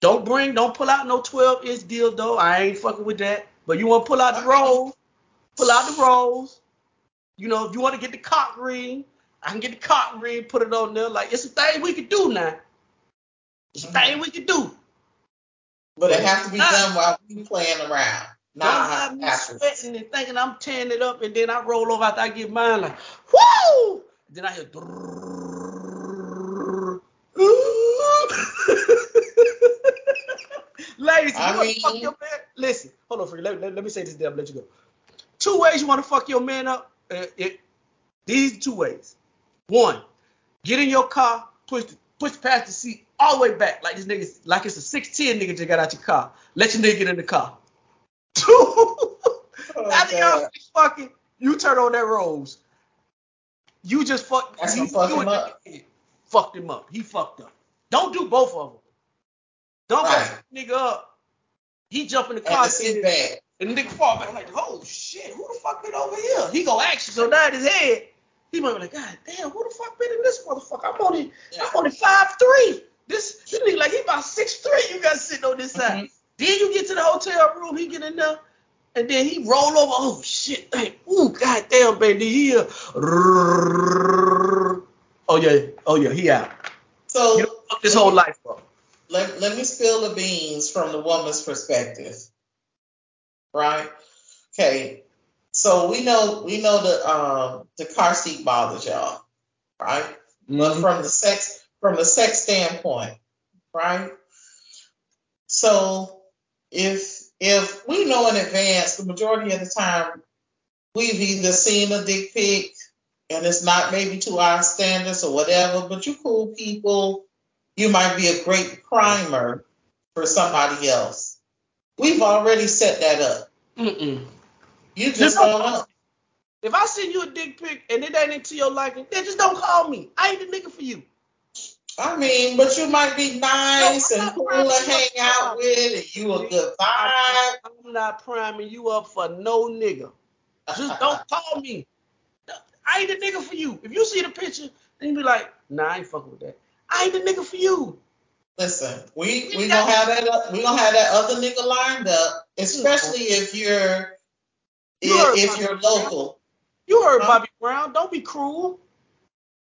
[SPEAKER 1] Don't bring, don't pull out no 12 inch dildo. I ain't fucking with that. But you want to pull out the rose, pull out the rose. You know, if you want to get the cock ring, I can get the cock ring, put it on there. Like it's a thing we can do now. It's a mm-hmm. thing we can do.
[SPEAKER 2] But it has to be done while we playing around.
[SPEAKER 1] Don't have me sweating and thinking I'm tearing it up, and then I roll over after I get mine like, whoo! Then I hear. Ladies, I you mean, fuck your man. Listen, hold on, for let, let, let me say this, then I'll let you go. Two ways you want to fuck your man up. Uh, it, these two ways. One, get in your car, push the, push past the seat all the way back, like this nigga, like it's a 610 nigga just got out your car. Let your nigga get in the car. Two, oh, after y'all fucking, you turn on that rose. You just fuck.
[SPEAKER 2] That's you, fuck him up.
[SPEAKER 1] Fucked him up. He fucked up. Don't do both of them. Don't right. fuck nigga up. He jump in the car
[SPEAKER 2] and, bad.
[SPEAKER 1] and the nigga fall back. I'm like, oh shit, who the fuck been over here? He go action. So now in his head, he might be like, God damn, who the fuck been in this motherfucker? I'm only, yeah. I'm only five three. This, this nigga like he about six three. You got sitting on this side. Mm-hmm. Then you get to the hotel room, he get in there, and then he roll over. Oh shit! Hey, ooh, goddamn, baby, he uh, Oh yeah, oh yeah, he out.
[SPEAKER 2] So
[SPEAKER 1] you fuck this whole life up.
[SPEAKER 2] Let, let me spill the beans from the woman's perspective. Right? Okay. So we know we know the um the car seat bothers y'all, right? Mm-hmm. But from the sex from the sex standpoint, right? So if if we know in advance, the majority of the time, we've either seen a dick pic and it's not maybe to our standards or whatever, but you cool people, you might be a great primer for somebody else. We've already set that up.
[SPEAKER 1] Mm-mm.
[SPEAKER 2] You just don't.
[SPEAKER 1] If I send you a dick pic and it ain't into your liking, then just don't call me. I ain't the nigga for you.
[SPEAKER 2] I mean, but you might be nice no, and cool to hang out with, and you a good vibe.
[SPEAKER 1] I'm not priming you up for no nigga. Just don't call me. I ain't a nigga for you. If you see the picture, then you be like, nah, I ain't fucking with that. I ain't a nigga for you.
[SPEAKER 2] Listen, we we gonna have that we gonna have that other nigga lined up, especially if you're you if, if you're local.
[SPEAKER 1] Brown. You heard huh? Bobby Brown. Don't be cruel.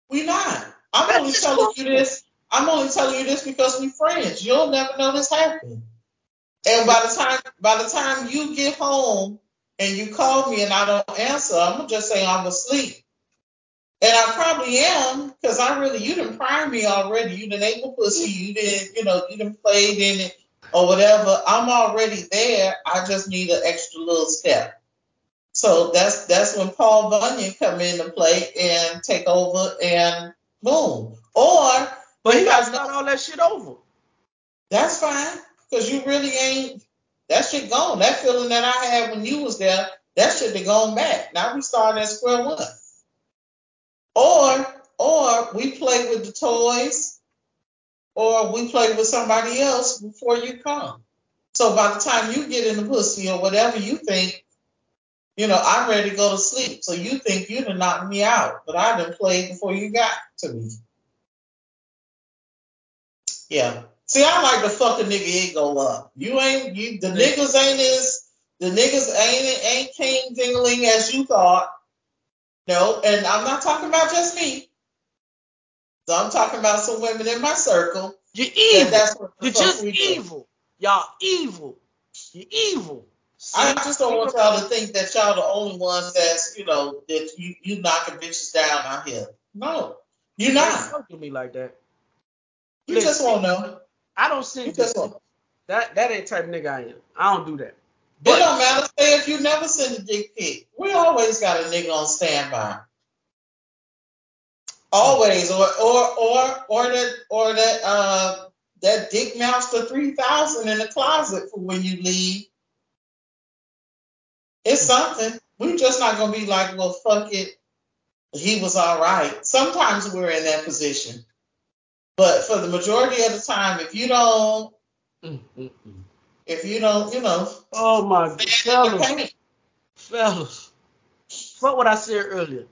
[SPEAKER 2] We not. I'm That's only telling you this. I'm only telling you this because we're friends. You'll never know this happened. And by the time by the time you get home and you call me and I don't answer, I'm gonna just say I'm asleep. And I probably am because I really you didn't prime me already. You didn't the pussy. You didn't you know you didn't played in it or whatever. I'm already there. I just need an extra little step. So that's that's when Paul Bunyan come into play and take over and boom. Or
[SPEAKER 1] but he got to start all that shit over.
[SPEAKER 2] That's fine because you really ain't that shit gone. That feeling that I had when you was there, that shit be gone back. Now we start at square one. Or or we play with the toys, or we play with somebody else before you come. So by the time you get in the pussy or whatever you think, you know, I'm ready to go to sleep. So you think you done knocked me out, but I done played before you got to me. Yeah. See, I like to fuck a nigga ego up. You ain't you the niggas ain't as the niggas ain't ain't king dingling as you thought. No, and I'm not talking about just me. So I'm talking about some women in my circle.
[SPEAKER 1] You're evil. You're just evil. Y'all evil. You're evil.
[SPEAKER 2] I just don't want y'all to think that y'all the only ones that's, you know, that you, you knocking bitches down out here. No, you're not.
[SPEAKER 1] Don't do me like that.
[SPEAKER 2] You Listen, just won't know.
[SPEAKER 1] I don't send
[SPEAKER 2] Because
[SPEAKER 1] dick.
[SPEAKER 2] what?
[SPEAKER 1] That that ain't type of nigga I am. I don't do that.
[SPEAKER 2] It
[SPEAKER 1] But
[SPEAKER 2] don't matter. Say if you never send a dick pic, we always got a nigga on standby. Always, or or or or that or that uh that Dick Master three thousand in the closet for when you leave. It's something. We're just not gonna be like, well, fuck it. He was all right. Sometimes we're in that position, but for the majority of the time, if you don't, if you don't, you know,
[SPEAKER 1] oh my god, fellas, fellas. Fuck what I said earlier.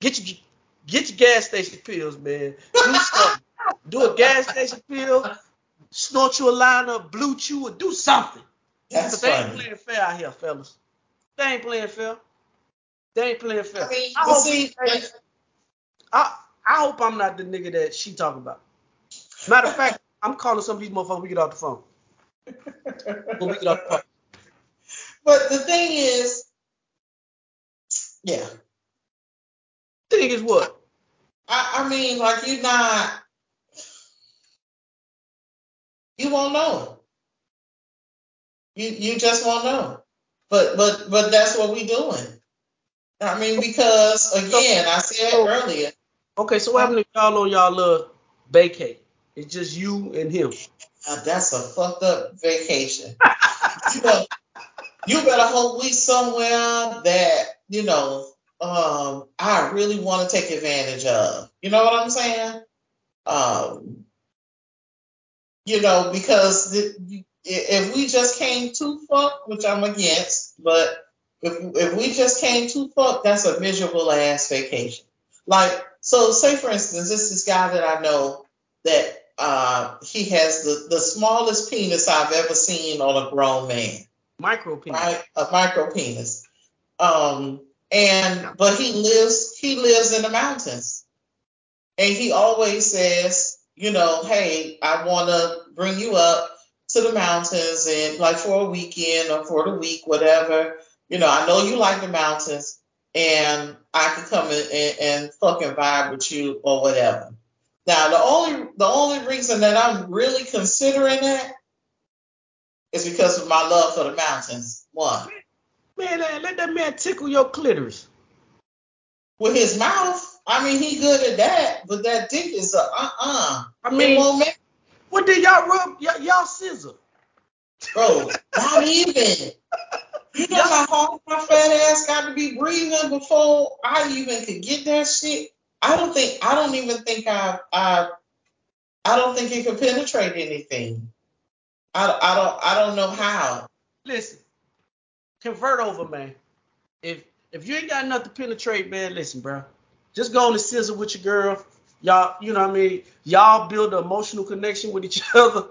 [SPEAKER 1] Get your get your gas station pills, man. Do something. do a gas station pill. Snort you a line up, BlueChew, or do something.
[SPEAKER 2] That's
[SPEAKER 1] But they ain't playing fair out here, fellas. They ain't playing fair. They ain't playing fair.
[SPEAKER 2] I mean,
[SPEAKER 1] I hope,
[SPEAKER 2] see,
[SPEAKER 1] hey, I, I hope I'm not the nigga that she talking about. Matter of fact, I'm calling some of these motherfuckers we get off the phone. When we get off the phone.
[SPEAKER 2] But the thing is, yeah,
[SPEAKER 1] Thing is what?
[SPEAKER 2] I, I mean, like you're not, you won't know. You you just won't know. But but but that's what we're doing. I mean, because again, I said earlier,
[SPEAKER 1] Okay, so what happened if y'all on y'all little vacay? It's just you and him.
[SPEAKER 2] uh, that's a fucked up vacation. you, know, you better hope we somewhere that you know um, I really want to take advantage of. You know what I'm saying? Um, you know, because the, if we just came too fuck, which I'm against, but if if we just came too fuck, that's a miserable ass vacation. Like, so say for instance, this is guy that I know that uh, he has the, the smallest penis I've ever seen on a grown man
[SPEAKER 1] Micro penis.
[SPEAKER 2] right? A micro penis. Um, and but he lives he lives in the mountains, and he always says, you know, hey, I want to bring you up to the mountains and like for a weekend or for the week, whatever. You know, I know you like the mountains, and I can come in and, and fucking vibe with you or whatever. Now, the only the only reason that I'm really considering that is because of my love for the mountains. One.
[SPEAKER 1] Man, let let that man tickle your clitoris.
[SPEAKER 2] with his mouth. I mean, he good at that, but that dick is a uh uh
[SPEAKER 1] I
[SPEAKER 2] It
[SPEAKER 1] mean,
[SPEAKER 2] won't make,
[SPEAKER 1] what did y'all rub? Y'all, y'all scissor.
[SPEAKER 2] bro. Not even. You know how hard my fat ass got to be breathing before I even could get that shit. I don't think. I don't even think I. I. I don't think it could penetrate anything. I. I don't. I don't know how.
[SPEAKER 1] Listen, convert over, man. If if you ain't got enough to penetrate, man, listen, bro. Just go on the scissor with your girl. Y'all, you know what I mean? Y'all build an emotional connection with each other.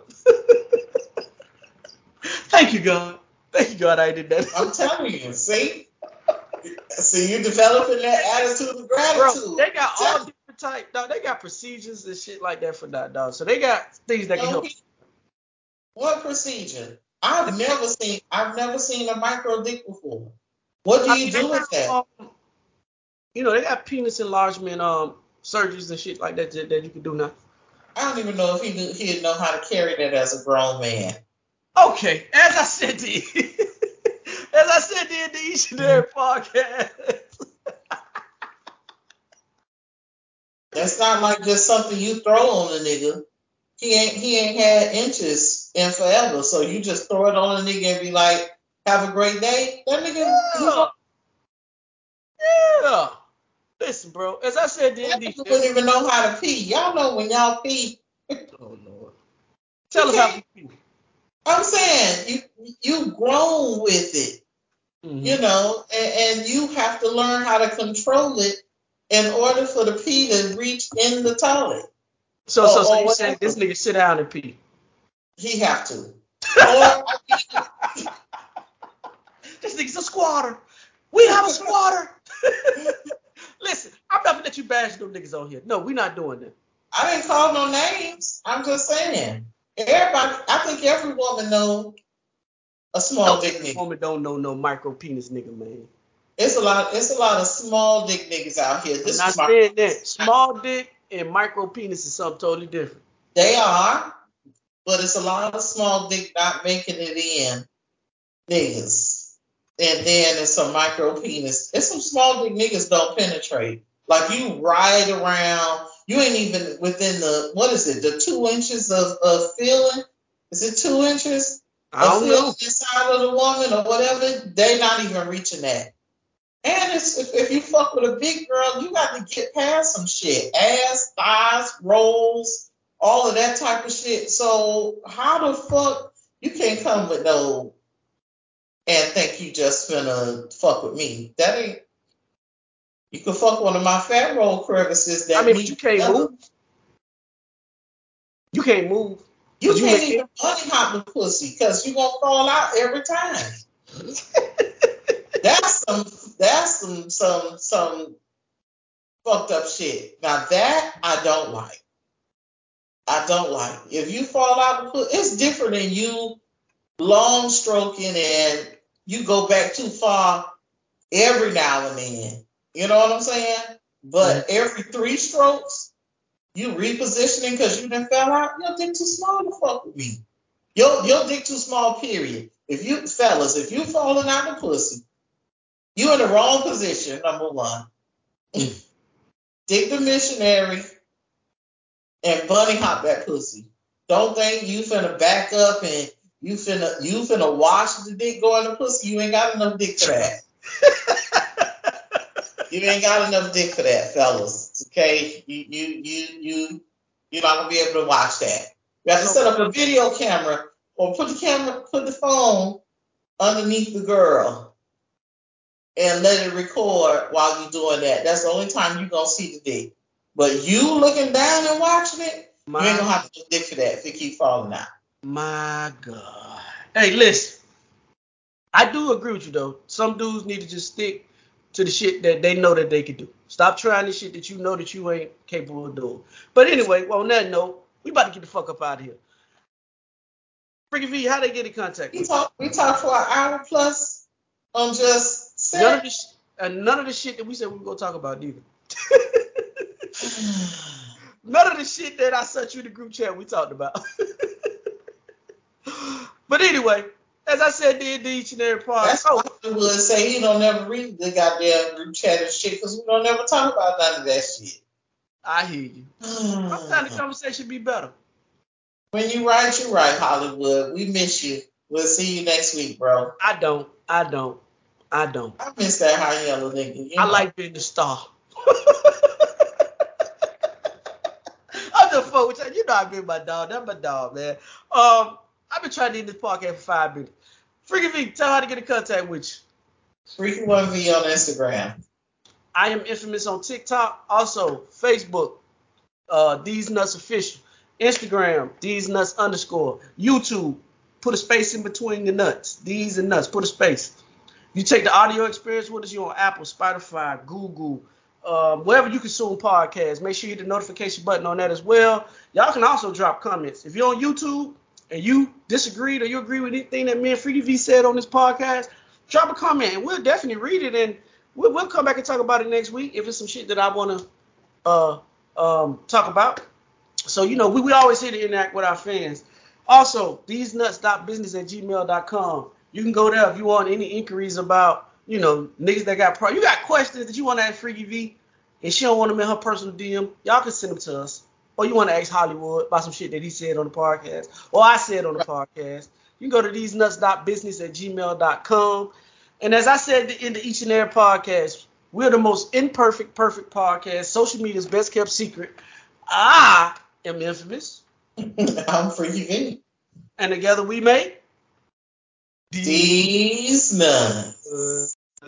[SPEAKER 1] Thank you, God. Thank you, God. I did that.
[SPEAKER 2] I'm telling you. See. See, you're developing that attitude of gratitude.
[SPEAKER 1] Bro, they got all different type. Dog, they got procedures and shit like that for that, dog. So they got things that can help.
[SPEAKER 2] What procedure? I've never seen. I've never seen a micro dick before. What do
[SPEAKER 1] I
[SPEAKER 2] you
[SPEAKER 1] mean,
[SPEAKER 2] do with that?
[SPEAKER 1] um, you know, they got penis enlargement um surgeries and shit like that that, that you can do now.
[SPEAKER 2] I don't even know if he knew, he'd know how to carry that as a grown man.
[SPEAKER 1] Okay, as I said to you, as I said to the each and every podcast.
[SPEAKER 2] That's not like just something you throw on a nigga. He ain't he ain't had inches in forever, so you just throw it on a nigga and be like, "Have a great day." That nigga, he
[SPEAKER 1] Yeah. yeah. Listen, bro, as I said to you
[SPEAKER 2] that
[SPEAKER 1] in the
[SPEAKER 2] nigga wouldn't even know how to pee. Y'all know when y'all pee.
[SPEAKER 1] Oh Lord. Tell us how you feel.
[SPEAKER 2] I'm saying you you grown with it.
[SPEAKER 1] Mhm.
[SPEAKER 2] you know, and, and you have to learn how to control it in order for the pee to reach in the toilet.
[SPEAKER 1] So, so,
[SPEAKER 2] or-
[SPEAKER 1] so
[SPEAKER 2] or
[SPEAKER 1] you saying this nigga sit down and pee?
[SPEAKER 2] He have to. Or I mean,
[SPEAKER 1] This nigga's a squatter. We have a squatter. Listen, I'm not gonna let you bash them niggas on here. No, we're not doing that.
[SPEAKER 2] I didn't call no names. I'm just saying. Everybody, I think every woman know a small
[SPEAKER 1] No,
[SPEAKER 2] dick nigga.
[SPEAKER 1] woman don't know no micro penis nigga, man.
[SPEAKER 2] It's a lot. It's a lot of small dick niggas out here.
[SPEAKER 1] I'm
[SPEAKER 2] This
[SPEAKER 1] not
[SPEAKER 2] is my.
[SPEAKER 1] saying that. Small dick and micro penis is something totally different.
[SPEAKER 2] They are, but it's a lot of small dick not making it in niggas. And then it's some micro penis. It's some small dick niggas don't penetrate. Like you ride around, you ain't even within the what is it, the two inches of, of feeling? Is it two inches?
[SPEAKER 1] I don't know.
[SPEAKER 2] Inside of the woman or whatever, they not even reaching that. And it's, if, if you fuck with a big girl, you got to get past some shit. Ass, thighs, rolls, all of that type of shit. So how the fuck you can't come with no and think you just finna fuck with me? That ain't. You can fuck one of my fat roll crevices. That
[SPEAKER 1] I mean, but you can't together. move. You can't move.
[SPEAKER 2] You can't you even bunny hop the pussy because you're gonna fall out every time. that's some that's some some some fucked up shit. Now that I don't like. I don't like. If you fall out, it's different than you long stroking and you go back too far every now and then. You know what I'm saying? But every three strokes, you repositioning because you didn't fell out. Your dick too small to fuck with me. Your your dick too small. Period. If you fellas, if you falling out the pussy, you in the wrong position. Number one. Dick the missionary and bunny hop that pussy. Don't think you finna back up and you finna you finna wash the dick going to pussy. You ain't got enough dick for that. you ain't got enough dick for that, fellas. Okay, you you you you you're not gonna be able to watch that. You have to set up a video camera or put the camera, put the phone underneath the girl and let it record while you're doing that. That's the only time you're gonna see the dick. But you looking down and watching it, My you ain't gonna have to dick for that if it keep falling out.
[SPEAKER 1] My God. Hey, listen. I do agree with you though. Some dudes need to just stick to the shit that they know that they can do. Stop trying the shit that you know that you ain't capable of doing. But anyway, well, on that note, we about to get the fuck up out of here. Freaky V, how they get in contact?
[SPEAKER 2] We talk. We talk for an hour plus on just
[SPEAKER 1] none of the sh- and none of the shit that we said we were gonna talk about either. None of the shit that I sent you in the group chat we talked about. but anyway, as I said, did each and every part.
[SPEAKER 2] That's what I would say. He don't never read the goddamn group chat and shit because we don't never talk about none of that shit.
[SPEAKER 1] I hear you. Sometimes the conversation be better.
[SPEAKER 2] When you write, you write Hollywood. We miss you. We'll see you next week, bro.
[SPEAKER 1] I don't. I don't. I don't.
[SPEAKER 2] I miss that high yellow nigga.
[SPEAKER 1] You know. I like being the star. the fuck with you? You know I've been my dog. That's my dog, man. Um, I've been trying to end this podcast for five minutes. Freaky V, tell how to get in contact with you.
[SPEAKER 2] Freaky One V on Instagram.
[SPEAKER 1] I am infamous on TikTok, also Facebook, uh, These Nuts Official, Instagram, These Nuts underscore, YouTube, put a space in between the nuts. These and nuts, put a space. You take the audio experience with us, you on Apple, Spotify, Google, uh, wherever you consume podcasts, make sure you hit the notification button on that as well. Y'all can also drop comments. If you're on YouTube and you disagreed or you agree with anything that me and Freaky V said on this podcast, drop a comment and we'll definitely read it and we'll, we'll come back and talk about it next week if it's some shit that I want to uh, um, talk about. So, you know, we, we always here to interact with our fans. Also, these nuts.business at gmail.com. You can go there if you want any inquiries about you know, niggas that got pro. You got questions that you want to ask Freaky V, and she don't want them in her personal DM. Y'all can send them to us. Or you want to ask Hollywood about some shit that he said on the podcast, or I said on the podcast. You can go to these nuts.business at gmail.com. And as I said in the each and every podcast, we're the most imperfect, perfect podcast. Social media's best kept secret. I am infamous.
[SPEAKER 2] I'm V.
[SPEAKER 1] And together we make
[SPEAKER 2] these nuts. Uh,